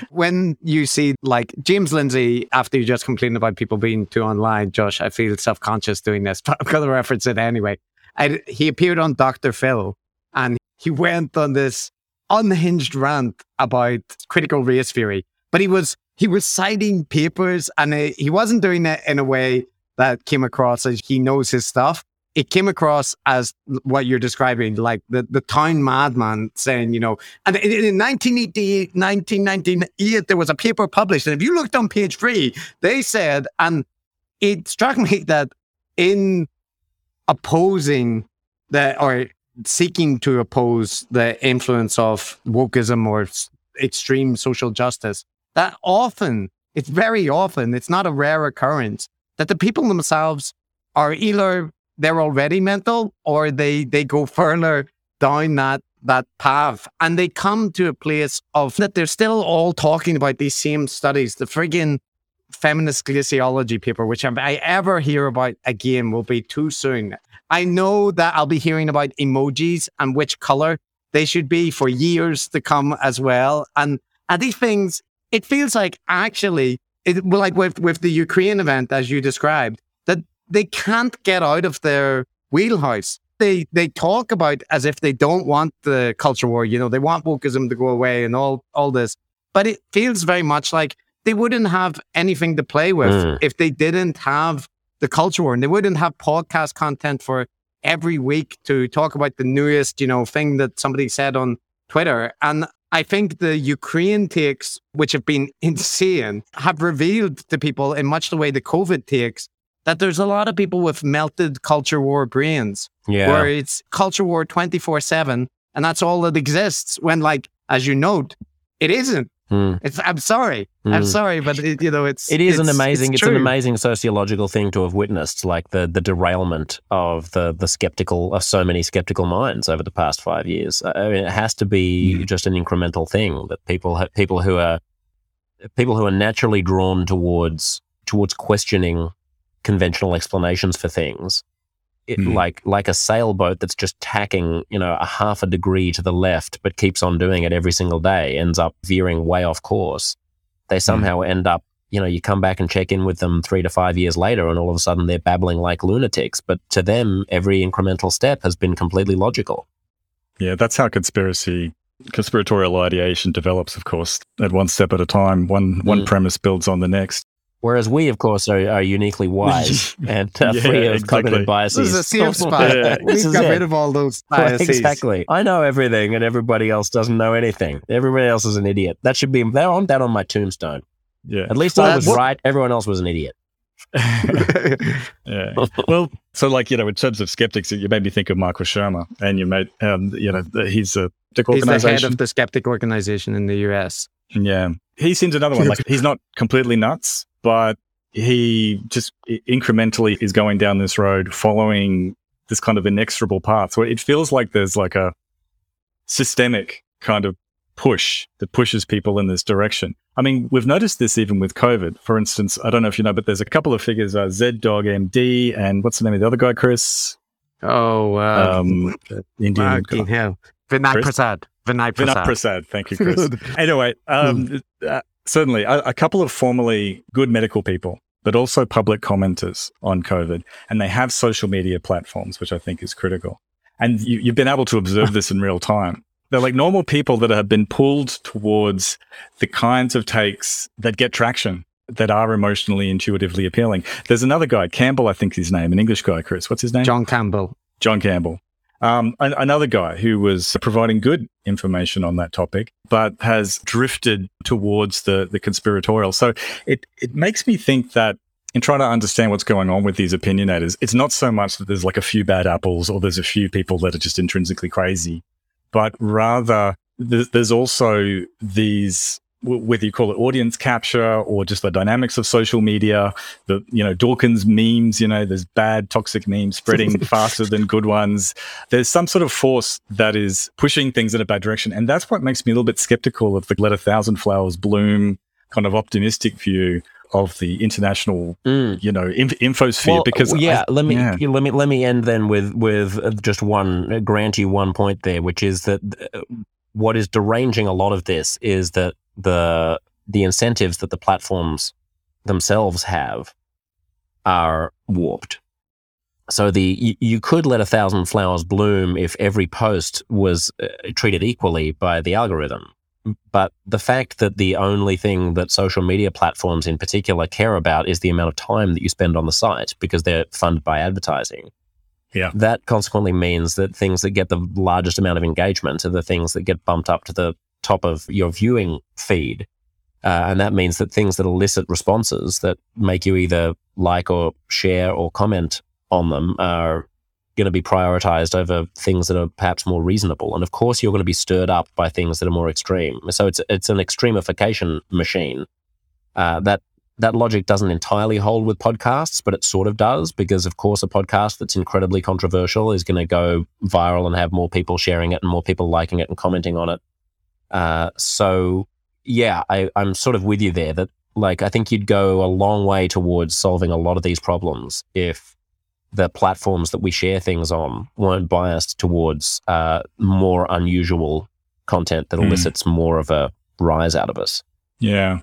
when you see like James Lindsay, after you just complained about people being too online, Josh, I feel self conscious doing this, but I'm going to reference it anyway. I, he appeared on Dr. Phil and he went on this unhinged rant about critical race theory, but he was he was citing papers, and he wasn't doing it in a way that came across as he knows his stuff. It came across as what you're describing, like the, the town madman saying, you know, and in, in 1988, 1998, there was a paper published. And if you looked on page three, they said, and it struck me that in opposing the, or seeking to oppose the influence of wokeism or extreme social justice, that often, it's very often, it's not a rare occurrence that the people themselves are either they're already mental or they they go further down that that path. And they come to a place of that they're still all talking about these same studies. The friggin feminist glaciology paper which i ever hear about again will be too soon I know that I'll be hearing about emojis and which color they should be for years to come as well. And and these things, it feels like actually, it, like with with the Ukraine event as you described, that they can't get out of their wheelhouse. They they talk about as if they don't want the culture war. You know, they want wokeism to go away and all all this. But it feels very much like they wouldn't have anything to play with mm. if they didn't have the culture war and they wouldn't have podcast content for every week to talk about the newest, you know, thing that somebody said on Twitter. And I think the Ukraine takes, which have been insane, have revealed to people in much the way the COVID takes that there's a lot of people with melted culture war brains. Yeah. Where it's culture war 24 7 and that's all that exists when, like, as you note, it isn't. Mm. It's. I'm sorry. Mm. I'm sorry, but it, you know, it's. It is it's, an amazing. It's, it's, an amazing sociological thing to have witnessed, like the the derailment of the the skeptical of so many skeptical minds over the past five years. I mean, it has to be mm. just an incremental thing that people ha- people who are people who are naturally drawn towards towards questioning conventional explanations for things it, mm. like like a sailboat that's just tacking, you know, a half a degree to the left, but keeps on doing it every single day, ends up veering way off course. They hmm. somehow mm. end up, you know, you come back and check in with them three to five years later, and all of a sudden they're babbling like lunatics. But to them, every incremental step has been completely logical. Yeah, that's how conspiracy conspiratorial ideation develops, of course, at one step at a time. One one mm. premise builds on the next. Whereas we, of course, are, are uniquely wise and uh, Yeah, free of exactly. cognitive biases. This is a safe spot. Yeah. This We've is got it. rid of all those biases. exactly. I know everything, and everybody else doesn't know anything. Everybody else is an idiot. That should be. I want that on my tombstone. Yeah. At least Well, I was that's- right. Everyone else was an idiot. yeah. Well, so like you know, in terms of skeptics, you made me think of Michael Shermer, and you made um, you know, he's a big He's the head of the skeptic organization in the US. Yeah. He seems another one. Like he's not completely nuts, but he just incrementally is going down this road following this kind of inexorable path. So it feels like there's like a systemic kind of push that pushes people in this direction. I mean, we've noticed this even with COVID. For instance, I don't know if you know, but there's a couple of figures, uh, Z Dog MD and what's the name of the other guy, Chris? Oh, uh, Um, Indian. Vinay Chris? Prasad. Vinay Prasad. Vinod Prasad. Thank you, Chris. anyway, um, uh, certainly a, a couple of formerly good medical people, but also public commenters on COVID, and they have social media platforms, which I think is critical. And you, you've been able to observe this in real time. They're like normal people that have been pulled towards the kinds of takes that get traction. That are emotionally, intuitively appealing. There's another guy, Campbell, I think his name, an English guy, Chris. What's his name? John Campbell. John Campbell. Um, an- another guy who was providing good information on that topic, but has drifted towards the, the conspiratorial. So it, it makes me think that in trying to understand what's going on with these opinionators, it's not so much that there's like a few bad apples or there's a few people that are just intrinsically crazy, but rather there's, also these whether you call it audience capture or just the dynamics of social media, the you know Dawkins memes, you know, there's bad toxic memes spreading faster than good ones. There's some sort of force that is pushing things in a bad direction, and that's what makes me a little bit skeptical of the "Let a Thousand Flowers Bloom" kind of optimistic view of the international, Mm. you know, inf- infosphere. Well, because yeah, I- let me yeah. let me let me end then with with just one grant you one point there, which is that uh, what is deranging a lot of this is that the the incentives that the platforms themselves have are warped. So the you, you could let a thousand flowers bloom if every post was uh, treated equally by the algorithm. But the fact that the only thing that social media platforms in particular care about is the amount of time that you spend on the site because they're funded by advertising. Yeah. That consequently means that things that get the largest amount of engagement are the things that get bumped up to the top of your viewing feed. Uh, and that means that things that elicit responses that make you either like or share or comment on them are going to be prioritized over things that are perhaps more reasonable. And of course, you're going to be stirred up by things that are more extreme. So it's it's an extremification machine. Uh, that that logic doesn't entirely hold with podcasts, but it sort of does because, of course, a podcast that's incredibly controversial is going to go viral and have more people sharing it and more people liking it and commenting on it. Uh, so, yeah, I, I'm sort of with you there. That like I think you'd go a long way towards solving a lot of these problems if the platforms that we share things on weren't biased towards uh, more unusual content that Hmm. elicits more of a rise out of us. yeah,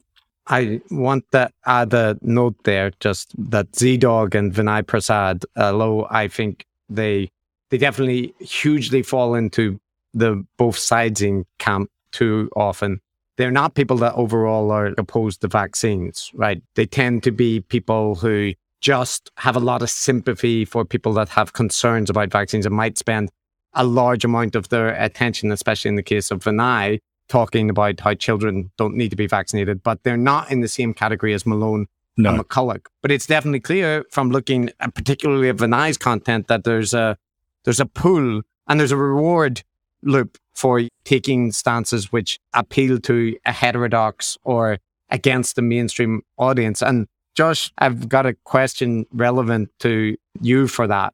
I want to add a note there, just that Z Dog and Vinay Prasad, although I think they they definitely hugely fall into the both sides in camp too often. They're not people that overall are opposed to vaccines, right? They tend to be people who just have a lot of sympathy for people that have concerns about vaccines and might spend a large amount of their attention, especially in the case of Vinay, talking about how children don't need to be vaccinated, but they're not in the same category as Malone no, and McCullough. But it's definitely clear from looking at particularly at Vinay's content that there's a there's a pull and there's a reward loop for taking stances which appeal to a heterodox or against the mainstream audience. And Josh, I've got a question relevant to you for that.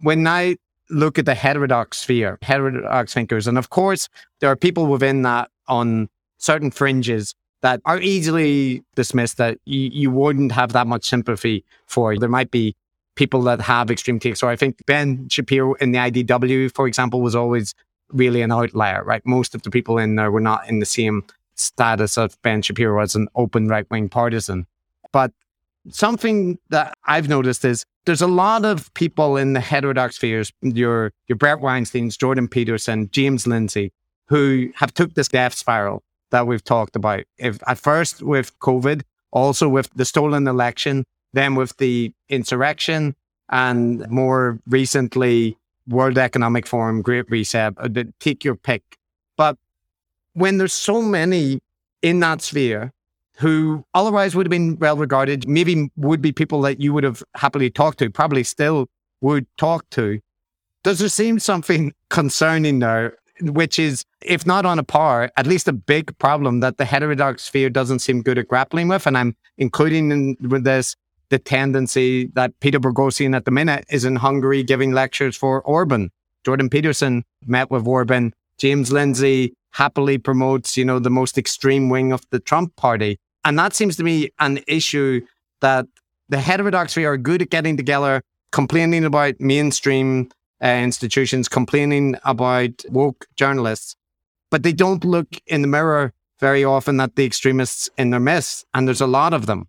When I look at the heterodox sphere, heterodox thinkers, and of course, there are people within that on certain fringes that are easily dismissed that you, you wouldn't have that much sympathy for. There might be people that have extreme takes. So I think Ben Shapiro in the IDW, for example, was always really an outlier, right? Most of the people in there were not in the same status of Ben Shapiro as an open right wing partisan. But something that I've noticed is there's a lot of people in the heterodox spheres, your your Bret Weinsteins, Jordan Peterson, James Lindsay, who have took this death spiral that we've talked about. If at first with COVID, also with the stolen election, then with the insurrection, and more recently, World Economic Forum, Great Reset, uh, take your pick. But when there's so many in that sphere who otherwise would have been well regarded, maybe would be people that you would have happily talked to, probably still would talk to. Does there seem something concerning there, which is, if not on a par, at least a big problem that the heterodox sphere doesn't seem good at grappling with? And I'm including in with this the tendency that Peter Boghossian at the minute is in Hungary giving lectures for Orban. Jordan Peterson met with Orban. James Lindsay happily promotes, you know, the most extreme wing of the Trump party. And that seems to me an issue that the heterodoxy are good at getting together, complaining about mainstream uh, institutions, complaining about woke journalists, but they don't look in the mirror very often at the extremists in their midst. And there's a lot of them.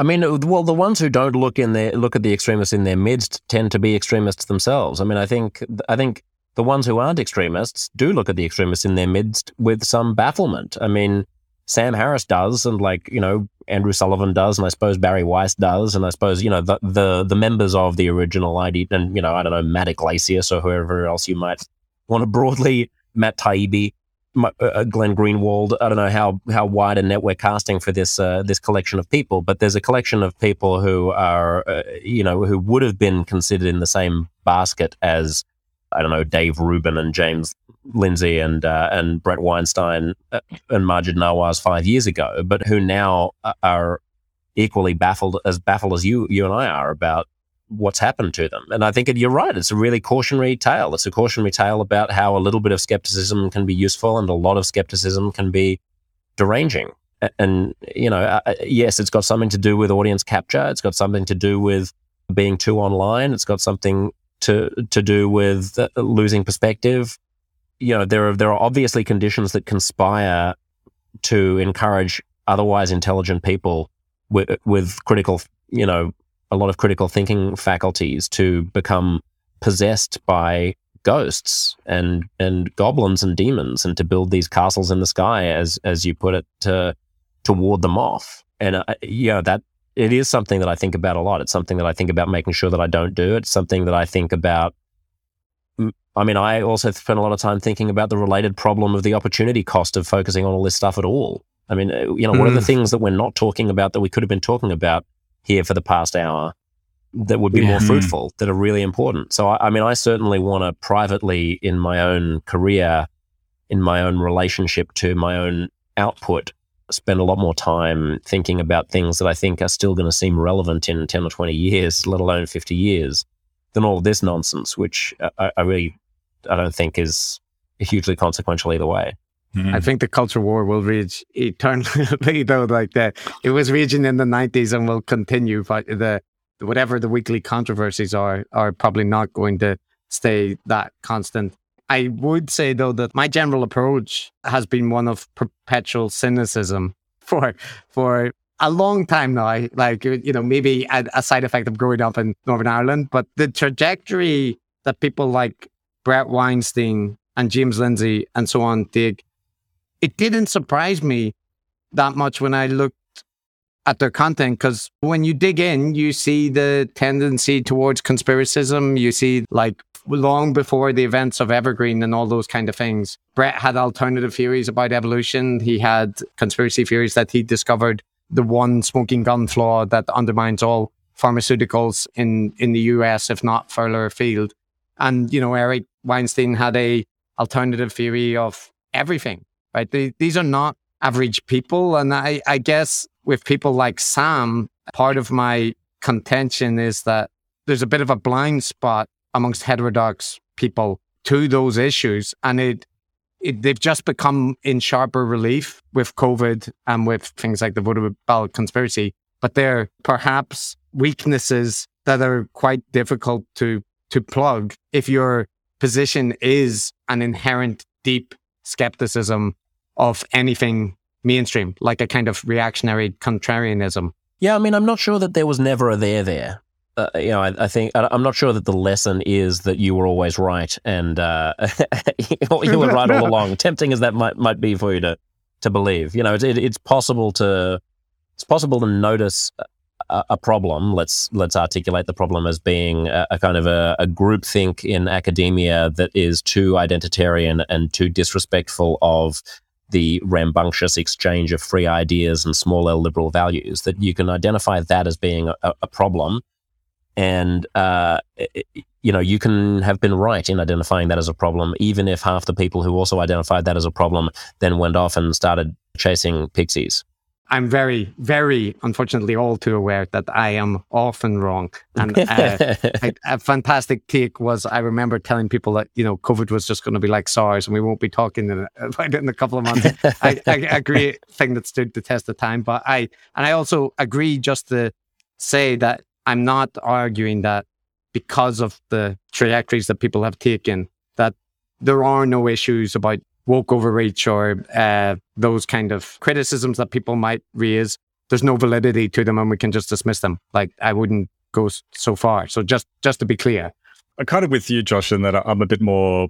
I mean, well, the ones who don't look in their look at the extremists in their midst tend to be extremists themselves. I mean, I think I think the ones who aren't extremists do look at the extremists in their midst with some bafflement. I mean, Sam Harris does, and like you know Andrew Sullivan does, and I suppose Bari Weiss does, and I suppose you know the the, the members of the original ID, and you know I don't know Matt Yglesias or whoever else you might want to broadly Matt Taibbi, uh, uh, Glenn Greenwald. I don't know how how wide a net we're casting for this uh, this collection of people, but there's a collection of people who are uh, you know who would have been considered in the same basket as I don't know Dave Rubin and James Lindsay and uh, and Bret Weinstein and Maajid Nawaz five years ago, but who now are equally baffled as baffled as you you and I are about what's happened to them. And I think you're right; it's a really cautionary tale. It's a cautionary tale about how a little bit of skepticism can be useful, and a lot of skepticism can be deranging. And you know, uh, uh, yes, it's got something to do with audience capture. It's got something to do with being too online. It's got something to to do with uh, losing perspective you know, there are there are obviously conditions that conspire to encourage otherwise intelligent people with with critical, you know, a lot of critical thinking faculties to become possessed by ghosts and and goblins and demons and to build these castles in the sky as as you put it to to ward them off and uh, yeah that it is something that I think about a lot it's something that I think about making sure that I don't do it's something that I think about I mean, I also spent a lot of time thinking about the related problem of the opportunity cost of focusing on all this stuff at all. I mean, uh, you know, what are the mm. things that we're not talking about that we could have been talking about here for the past hour that would be yeah. more fruitful, that are really important? So, I, I mean, I certainly want to privately in my own career, in my own relationship to my own output, spend a lot more time thinking about things that I think are still going to seem relevant in 10 or 20 years, let alone 50 years than all of this nonsense, which uh, I, I really I don't think is hugely consequential either way. Mm-hmm. I think the culture war will reach eternally, though. Like that, it was raging in the nineties and will continue. But the whatever the weekly controversies are, are probably not going to stay that constant. I would say though that my general approach has been one of perpetual cynicism for for a long time now. Like you know, maybe a, a side effect of growing up in Northern Ireland, but the trajectory that people like Bret Weinstein and James Lindsay and so on did, it didn't surprise me that much when I looked at their content because when you dig in, you see the tendency towards conspiracism. You see, like, long before the events of Evergreen and all those kind of things, Bret had alternative theories about evolution. He had conspiracy theories that he discovered the one smoking gun flaw that undermines all pharmaceuticals in, in the US, if not further afield. And, you know, Eric Weinstein had a alternative theory of everything, right? They, these are not average people. And I, I guess with people like Sam, part of my contention is that there's a bit of a blind spot amongst heterodox people to those issues. And it, it, they've just become in sharper relief with COVID and with things like the voter ballot conspiracy. But they're perhaps weaknesses that are quite difficult to to plug if your position is an inherent deep skepticism of anything mainstream, like a kind of reactionary contrarianism. Yeah, I mean, I'm not sure that there was never a there there. Uh, you know, I, I, think I'm not sure that the lesson is that you were always right and uh, you were right all along. Tempting as that might might be for you to to believe, you know, it's it, it's possible to it's possible to notice a, problem. Let's let's articulate the problem as being a, a kind of a, a groupthink in academia that is too identitarian and too disrespectful of the rambunctious exchange of free ideas and small L liberal values. That you can identify that as being a, a problem, and uh, it, you know you can have been right in identifying that as a problem, even if half the people who also identified that as a problem then went off and started chasing pixies. I'm very, very unfortunately all too aware that I am often wrong. And uh, a fantastic take was I remember telling people that, you know, COVID was just going to be like SARS and we won't be talking in, about it in a couple of months. I, I agree, thing that stood the test of time. But I, and I also agree just to say that I'm not arguing that because of the trajectories that people have taken, that there are no issues about woke overreach or uh, those kind of criticisms that people might raise, there's no validity to them and we can just dismiss them. Like I wouldn't go so far. So just just to be clear. I'm kind of with you, Josh, in that I'm a bit more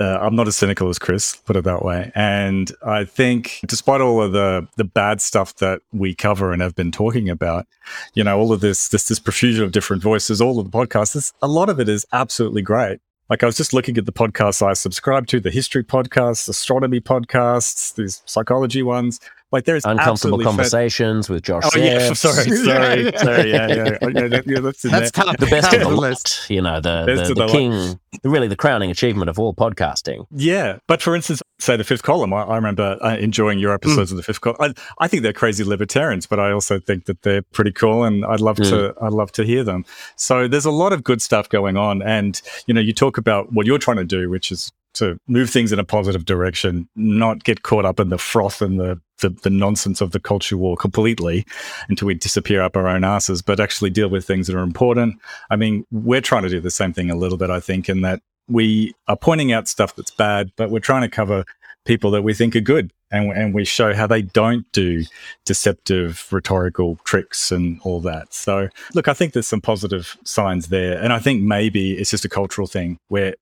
uh, I'm not as cynical as Chris, put it that way. And I think, despite all of the the bad stuff that we cover and have been talking about, you know, all of this this this profusion of different voices, all of the podcasts, this, a lot of it is absolutely great. Like I was just looking at the podcasts I subscribe to, the history podcasts, astronomy podcasts, these psychology ones. Like there's uncomfortable conversations with Josh. Oh yeah, sorry, sorry, yeah, sorry. Yeah, yeah, yeah, that, yeah that's, that's top, the best of the list. You know, the the, the, the king, really the crowning achievement of all podcasting. Yeah, but for instance, say the fifth column. I, I remember uh, enjoying your episodes mm. of the fifth column. I, I, think they're crazy libertarians, but I also think that they're pretty cool, and I'd love mm. to I'd love to hear them. So there's a lot of good stuff going on, and you know, you talk about what you're trying to do, which is to move things in a positive direction, not get caught up in the froth and the, the, the, nonsense of the culture war completely until we disappear up our own asses, but actually deal with things that are important. I mean, we're trying to do the same thing a little bit, I think, in that we are pointing out stuff that's bad, but we're trying to cover people that we think are good. And, and we show how they don't do deceptive rhetorical tricks and all that. So, look, I think there's some positive signs there. And I think maybe it's just a cultural thing where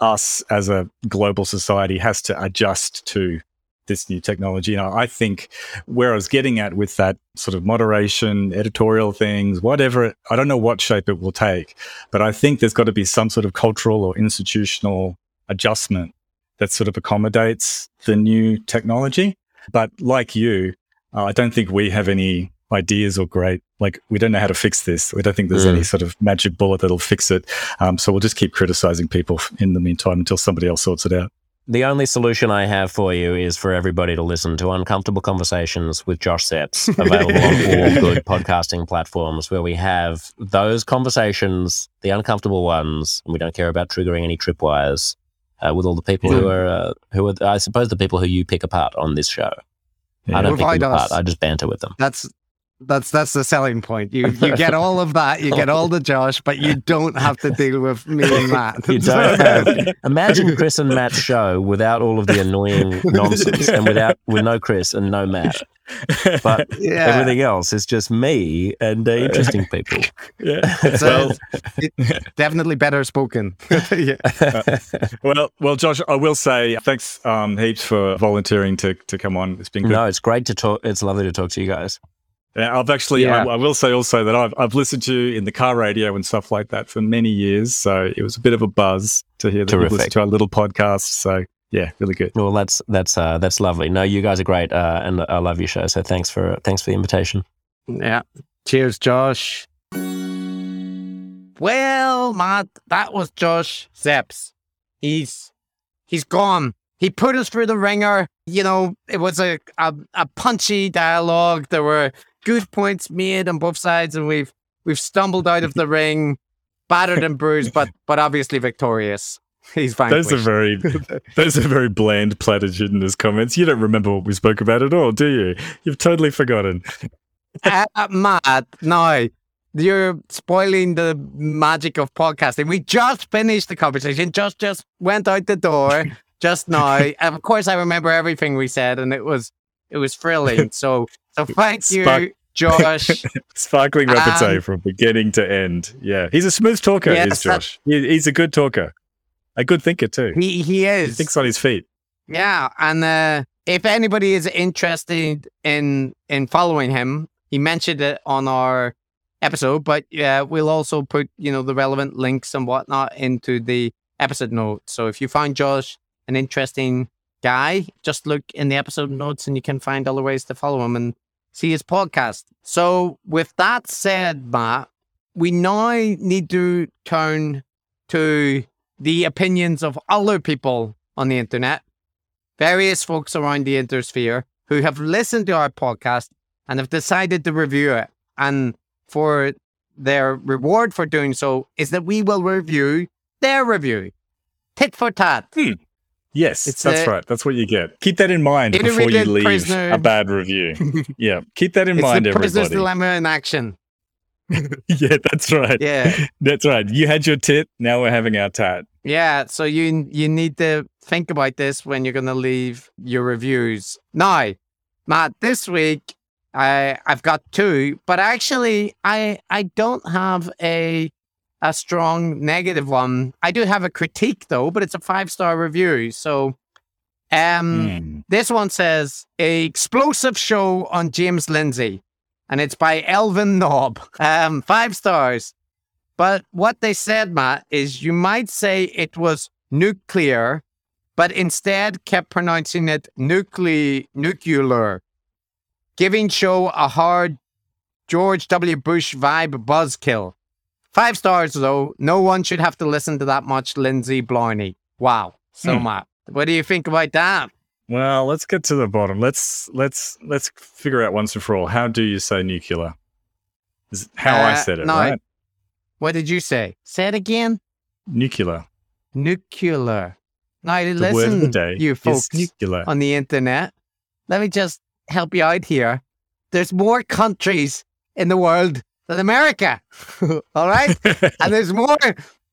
us as a global society has to adjust to this new technology. Know, I think where I was getting at with that sort of moderation, editorial things, whatever, I don't know what shape it will take, but I think there's got to be some sort of cultural or institutional adjustment that sort of accommodates the new technology. But like you, uh, I don't think we have any ideas or great like we don't know how to fix this. We don't think there's mm. any sort of magic bullet that'll fix it. Um, so we'll just keep criticizing people in the meantime until somebody else sorts it out. The only solution I have for you is for everybody to listen to Uncomfortable Conversations with Josh Szeps, available on all good podcasting platforms, where we have those conversations, the uncomfortable ones, and we don't care about triggering any tripwires, uh, with all the people who are uh, who are, I suppose, the people who you pick apart on this show. Yeah. I don't pick them apart. I just banter with them. That's that's that's the selling point. You you get all of that, you get all the Josh, but you don't have to deal with me and Matt. You don't have. Imagine Chris and Matt's show without all of the annoying nonsense, and without with no Chris and no Matt. But yeah. everything else is just me and uh, interesting people. Yeah, it's, well, definitely better spoken. yeah. Uh, well, well, Josh, I will say thanks um, heaps for volunteering to to come on. It's been good. No, it's great to talk. It's lovely to talk to you guys. I've actually, yeah. I, I, will say also that I've, I've listened to you in the car radio and stuff like that for many years. So it was a bit of a buzz to hear that you listen to our little podcast. So yeah, really good. Well, that's that's uh, that's lovely. No, you guys are great, uh, and I love your show. So thanks for thanks for the invitation. Yeah. Cheers, Josh. Well, Matt, that was Josh Szeps. He's he's gone. He put us through the ringer. You know, it was a, a, a punchy dialogue. There were good points made on both sides, and we've we've stumbled out of the ring, battered and bruised, but but obviously victorious. He's fine. Those are very those are very bland platitudinous comments. You don't remember what we spoke about at all, do you? You've totally forgotten. uh, Matt, no. You're spoiling the magic of podcasting. We just finished the conversation, just just went out the door just now. of course I remember everything we said and it was it was thrilling. So so thank Spark- you, Josh. Sparkling repartee um, from beginning to end. Yeah, he's a smooth talker. Is Josh. He, he's a good talker, a good thinker too. He he is. He thinks on his feet. Yeah, and uh, if anybody is interested in in following him, he mentioned it on our episode, but yeah, we'll also put, you know, the relevant links and whatnot into the episode notes. So if you find Josh an interesting guy, just look in the episode notes and you can find other ways to follow him and see his podcast. So with that said, Matt, we now need to turn to the opinions of other people on the internet, various folks around the intersphere who have listened to our podcast and have decided to review it. And for their reward for doing so is that we will review their review. Tit for tat. Hmm. Yes, It's that's a- right. That's what you get. Keep that in mind before you leave prisoner- a bad review. yeah, keep that in It's mind, the prisoner's everybody. dilemma in action. yeah, that's right. Yeah. That's right. You had your tit. Now we're having our tat. Yeah, so you you need to think about this when you're gonna leave your reviews. Now, Matt, this week I I've got two, but actually I I don't have a a strong negative one. I do have a critique though, but it's a five star review. So um Hmm. this one says a explosive show on James Lindsay, and it's by Elvin Knob. Um, five stars. But what they said, Matt, is you might say it was nuclear, but instead kept pronouncing it nucle nuclear, giving show a hard George W. Bush vibe buzzkill. Five stars though. No one should have to listen to that much Lindsay Blarney. Wow. So Hmm. Matt, what do you think about that? Well, let's get to the bottom. Let's let's let's figure out once and for all. How do you say nuclear? Is how I Uh, said it, no, right? What did you say? Say it again. Nuclear. Nuclear. Now The word of the listen, you folks nuclear. on the internet. Let me just help you out here. There's more countries in the world than America. All right? and there's more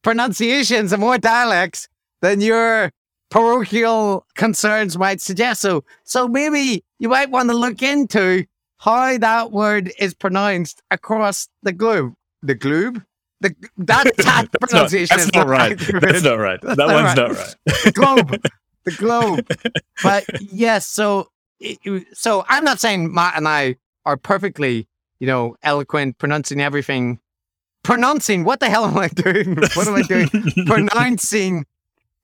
pronunciations and more dialects than your parochial concerns might suggest. So, so maybe you might want to look into how that word is pronounced across the globe. The globe? The, that, that that's not, pronunciation that's is not right. accurate. That's not right. That's that not one's right. not right. the globe, the globe. But yes, so so I'm not saying Matt and I are perfectly, you know, eloquent, pronouncing everything. Pronouncing, what the hell am I doing? What am I doing? Pronouncing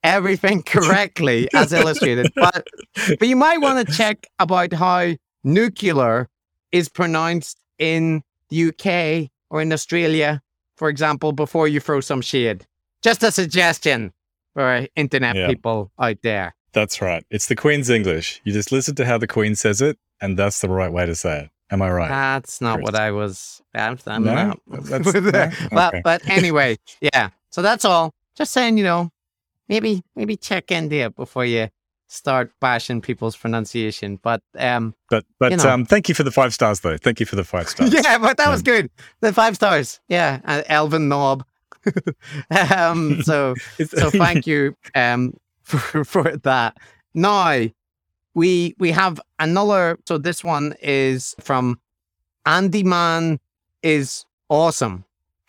everything correctly as illustrated. But but you might want to check about how nuclear is pronounced in the UK or in Australia, for example, before you throw some shade. Just a suggestion for internet Yeah. people out there. That's right. It's the Queen's English. You just listen to how the Queen says it, and that's the right way to say it. Am I right? That's not Chris. what I was. I'm, I'm No? not. That's- no? but Okay. but anyway, yeah. So that's all. Just saying, you know, maybe maybe check in there before you start bashing people's pronunciation. But um, But but You know. um, thank you for the five stars, though. Thank you for the five stars. yeah, but that was good. The five stars. Yeah, uh, Elvin Knob. um, so so thank you um for, for that. Now we we have another. So this one is from Andy Man is awesome.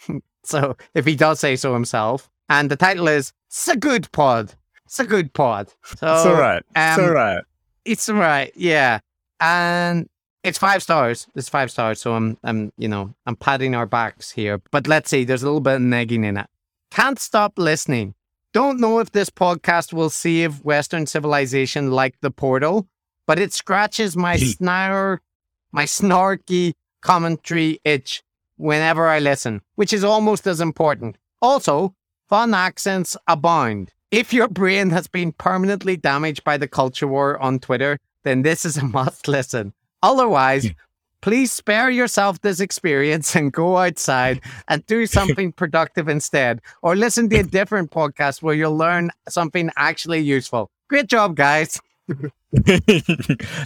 so if he does say so himself, and the title is "It's a good pod." It's a good pod. So It's all right. It's um, all right. it's all right, yeah. And it's five stars. It's five stars. So I'm, I'm, you know, I'm patting our backs here. But let's see, there's a little bit of negging in it. Can't stop listening. Don't know if this podcast will save Western civilization like the portal, but it scratches my snarl, my snarky commentary itch whenever I listen, which is almost as important. Also, fun accents abound. If your brain has been permanently damaged by the culture war on Twitter, then this is a must listen. Otherwise, please spare yourself this experience and go outside and do something productive instead, or listen to a different podcast where you'll learn something actually useful. Great job, guys.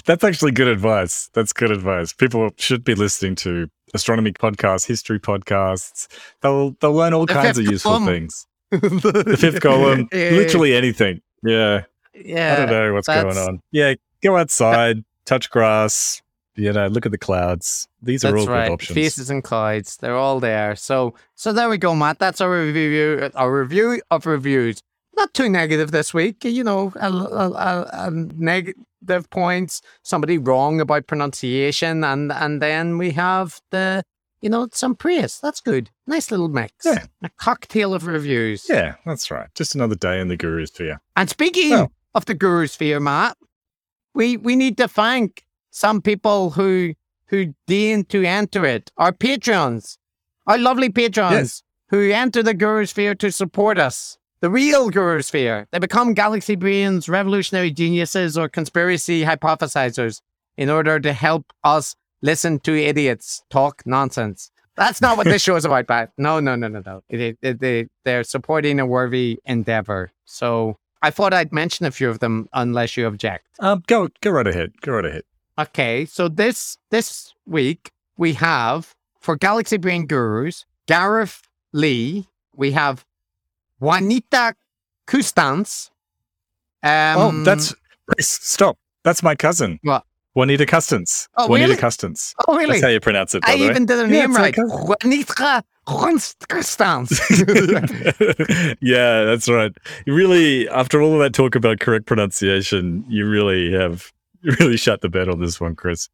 That's actually good advice. That's good advice. People should be listening to astronomy podcasts, history podcasts. They'll they'll learn all The kinds of useful column. things. The fifth column, Yeah, literally anything. Yeah, Yeah. I don't know what's going on. Yeah, go outside, touch grass. You know, look at the clouds. These are That's all right. good options. Faces and clouds, they're all there. So, so there we go, Matt. That's our review, our review of reviews. Not too negative this week. You know, a, a, a, a neg- positive points, somebody wrong about pronunciation, and and then we have the you know some praise. That's good. Nice little mix. Yeah. A cocktail of reviews. Yeah, that's right. Just another day in the Guru's sphere. And speaking Well- of the Guru's sphere, Matt, we we need to thank some people who who deign to enter it. Our patrons, our lovely patrons Yes. who enter the Guru sphere to support us. The real Guru sphere. They become galaxy brains, revolutionary geniuses, or conspiracy hypothesizers in order to help us listen to idiots talk nonsense. That's not what this show is about, Pat. No, no, no, no, no. It, it, they, they're supporting a worthy endeavor. So I thought I'd mention a few of them unless you object. Um, go go right ahead. Go right ahead. Okay, so this this week we have for Galaxy Brain Gurus, Gareth Lee. We have Juanita Custance. Um, oh, that's stop. That's my cousin. What? Juanita Custance. Oh, Juanita really? Custance. oh really? That's how you pronounce it. I the way. even did her Yeah, name right. Juanita Custance. yeah, that's right. You really, after all of that talk about correct pronunciation, you really have you really shot the bed on this one, Chris.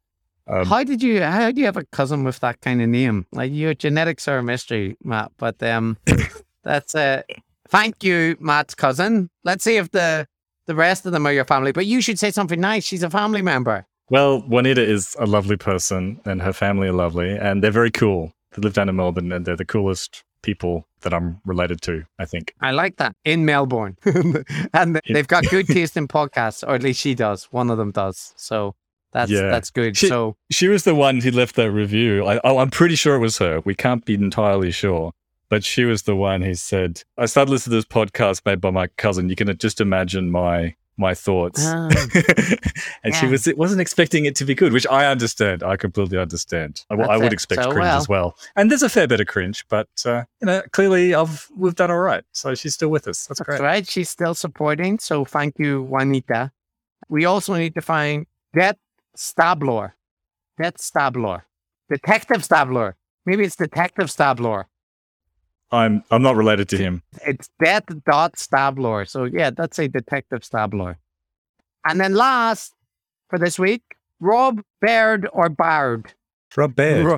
Um, how did you? How do you have a cousin with that kind of name? Like your genetics are a mystery, Matt. But um, that's uh, thank you, Matt's cousin. Let's see if the the rest of them are your family. But you should say something nice. She's a family member. well, Juanita is a lovely person, and her family are lovely, and they're very cool. They live down in Melbourne, and they're the coolest people that I'm related to. I think. I like that in Melbourne, and they've got good taste in podcasts, or at least she does. One of them does. So that's Yeah. that's good. She- so She was the one who left that review. I, oh, I'm pretty sure it was her. We can't be entirely sure. But she was the one who said, I started listening to this podcast made by my cousin. You can just imagine my my thoughts. Ah, and she yeah. was wasn't expecting it to be good, which I understand. I completely understand. I, That's would expect So, cringe well. as well. And there's a fair bit of cringe, but uh, you know, clearly I've we've done all right. So she's still with us. That's that's great. right. She's still supporting. So thank you, Juanita. We also need to find Det Stabler. Det Stabler. Detective Stabler. Maybe it's Detective Stabler. I'm I'm not related to him. It's Det dot Stabler. So yeah, that's a Detective Stabler. And then last for this week, Rob Baird or Bard. Rob Baird. Ro-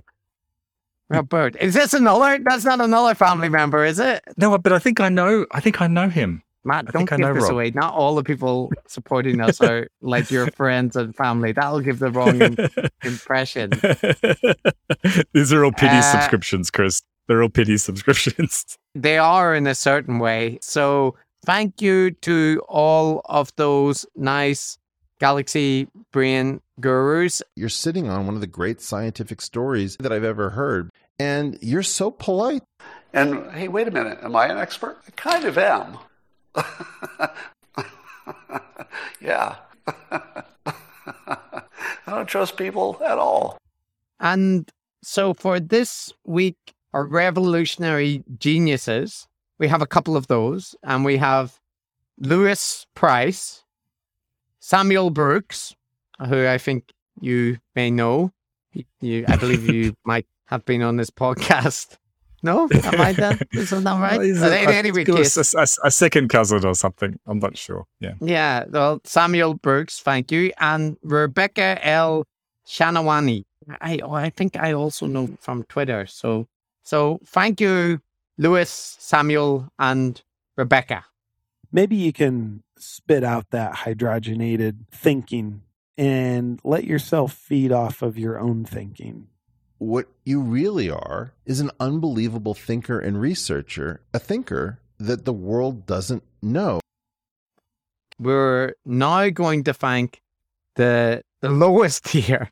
Rob Baird. Is this another? That's not another family member, is it? No, but I think I know. I think I know him. Matt, I don't think I give know this Rob. away. Not all the people supporting us are like your friends and family. That'll give the wrong impression. These are all pity Uh, subscriptions, Chris. They're all pity subscriptions. They are in a certain way. So thank you to all of those nice Galaxy Brain gurus. You're sitting on one of the great scientific stories that I've ever heard, and you're so polite. And hey, wait a minute, am I an expert? I kind of am. yeah. I don't trust people at all. And so for this week, our revolutionary geniuses, we have a couple of those, and we have Lewis Price, Samuel Brooks, who I think you may know. You, I believe you might have been on this podcast. No, am I that? Isn't that right? Uh, a- in any case, a- a second cousin or something. I'm not sure. Yeah. yeah. Well, Samuel Brooks, thank you, and Rebecca L. Shanawani. I oh, I think I also know from Twitter. So so thank you, Lewis, Samuel, and Rebecca. maybe you can spit out that hydrogenated thinking and let yourself feed off of your own thinking. What you really are is an unbelievable thinker and researcher, a thinker that the world doesn't know. We're now going to thank the the lowest tier.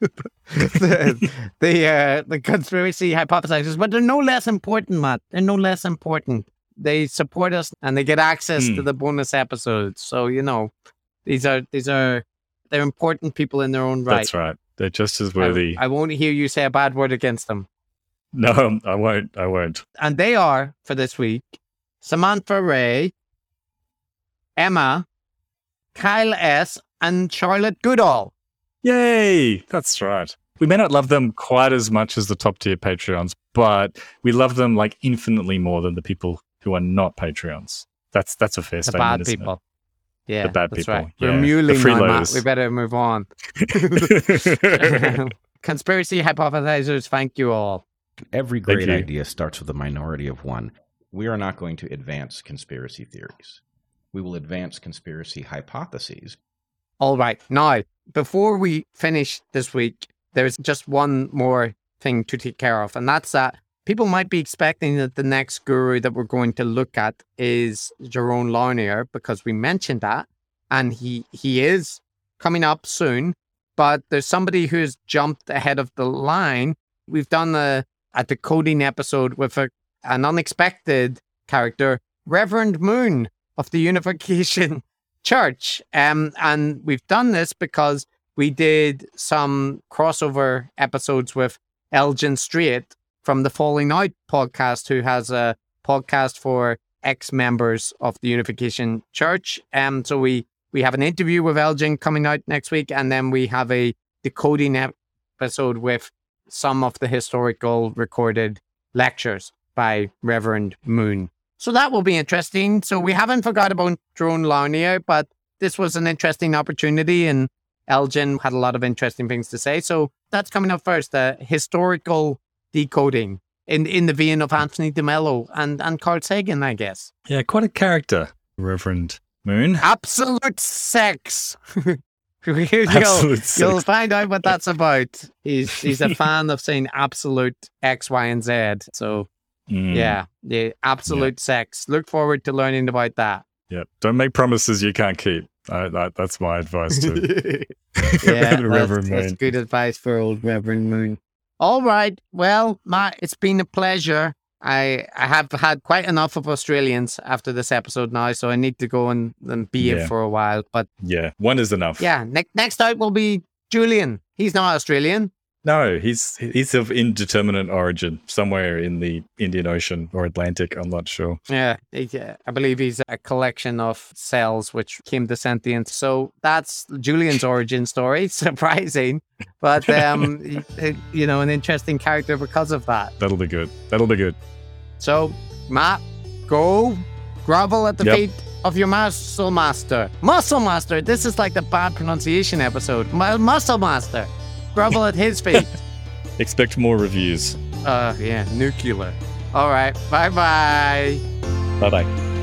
The the, uh, the conspiracy hypothesizers, but they're no less important, Matt. They're no less important. They support us and they get access to Hmm. the bonus episodes. So you know, these are these are they're important people in their own right. That's right. They're just as I- worthy. I, won't hear you say a bad word against them. no, I won't. I won't. And they are for this week Samantha Ray, Emma, Kyle S, and Charlotte Goodall. Yay! That's right. We may not love them quite as much as the top tier Patreons, but we love them like infinitely more than the people who are not Patreons. That's that's a fair The statement. bad isn't it? people. Yeah, the bad that's people. right. Yeah, We're the muling now, Matt. We better move on. Conspiracy hypothesizers, thank you all. Every great idea starts with a minority of one. We are not going to advance conspiracy theories. We will advance conspiracy hypotheses. All right. Now, before we finish this week, there's just one more thing to take care of, and that's that people might be expecting that the next guru that we're going to look at is Jaron Lanier because we mentioned that, and he he is coming up soon. But there's somebody who's jumped ahead of the line. We've done a, a decoding episode with a, an unexpected character, Reverend Moon of the Unification Church. Um, and we've done this because we did some crossover episodes with Elgin Strait from the Falling Out podcast, who has a podcast for ex members of the Unification Church. Um, so we we have an interview with Elgin coming out next week, and then we have a decoding episode with some of the historical recorded lectures by Reverend Moon. So that will be interesting. So we mm-hmm. haven't forgot about Jaron Lanier, but this was an interesting opportunity, and Elgin had a lot of interesting things to say. So that's coming up first. The historical decoding in in the vein of Anthony DeMello and and Carl Sagan, I guess. yeah, quite a character, Reverend Moon. Absolute sex. you'll, Absolute you'll find out what that's about. He's he's a fan of saying absolute X, Y, and Z. So Mm, yeah, yeah, absolute sex. Look forward to learning about that. yeah. Don't make promises you can't keep. I, that, that's my advice to yeah, the that's, Reverend that's good advice for old Reverend Moon. All right. Well, Matt, it's been a pleasure. I I have had quite enough of Australians after this episode now, so I need to go and, and be Yeah. it for a while. But Yeah, one is enough. yeah, ne- next out will be Julian. He's not Australian. No, he's he's of indeterminate origin, somewhere in the Indian Ocean or Atlantic. I'm not sure. Yeah, uh, I believe he's a collection of cells which came to sentience. So that's Julian's origin story. Surprising, but um, you know, an interesting character because of that. That'll be good. That'll be good. So, Matt, go grovel at the Yep. feet of your muscle master. Muscle master. This is like the bad pronunciation episode. My muscle master. Grovel at his feet. Expect more reviews. Uh, yeah, nuclear. All right. Bye bye. Bye bye.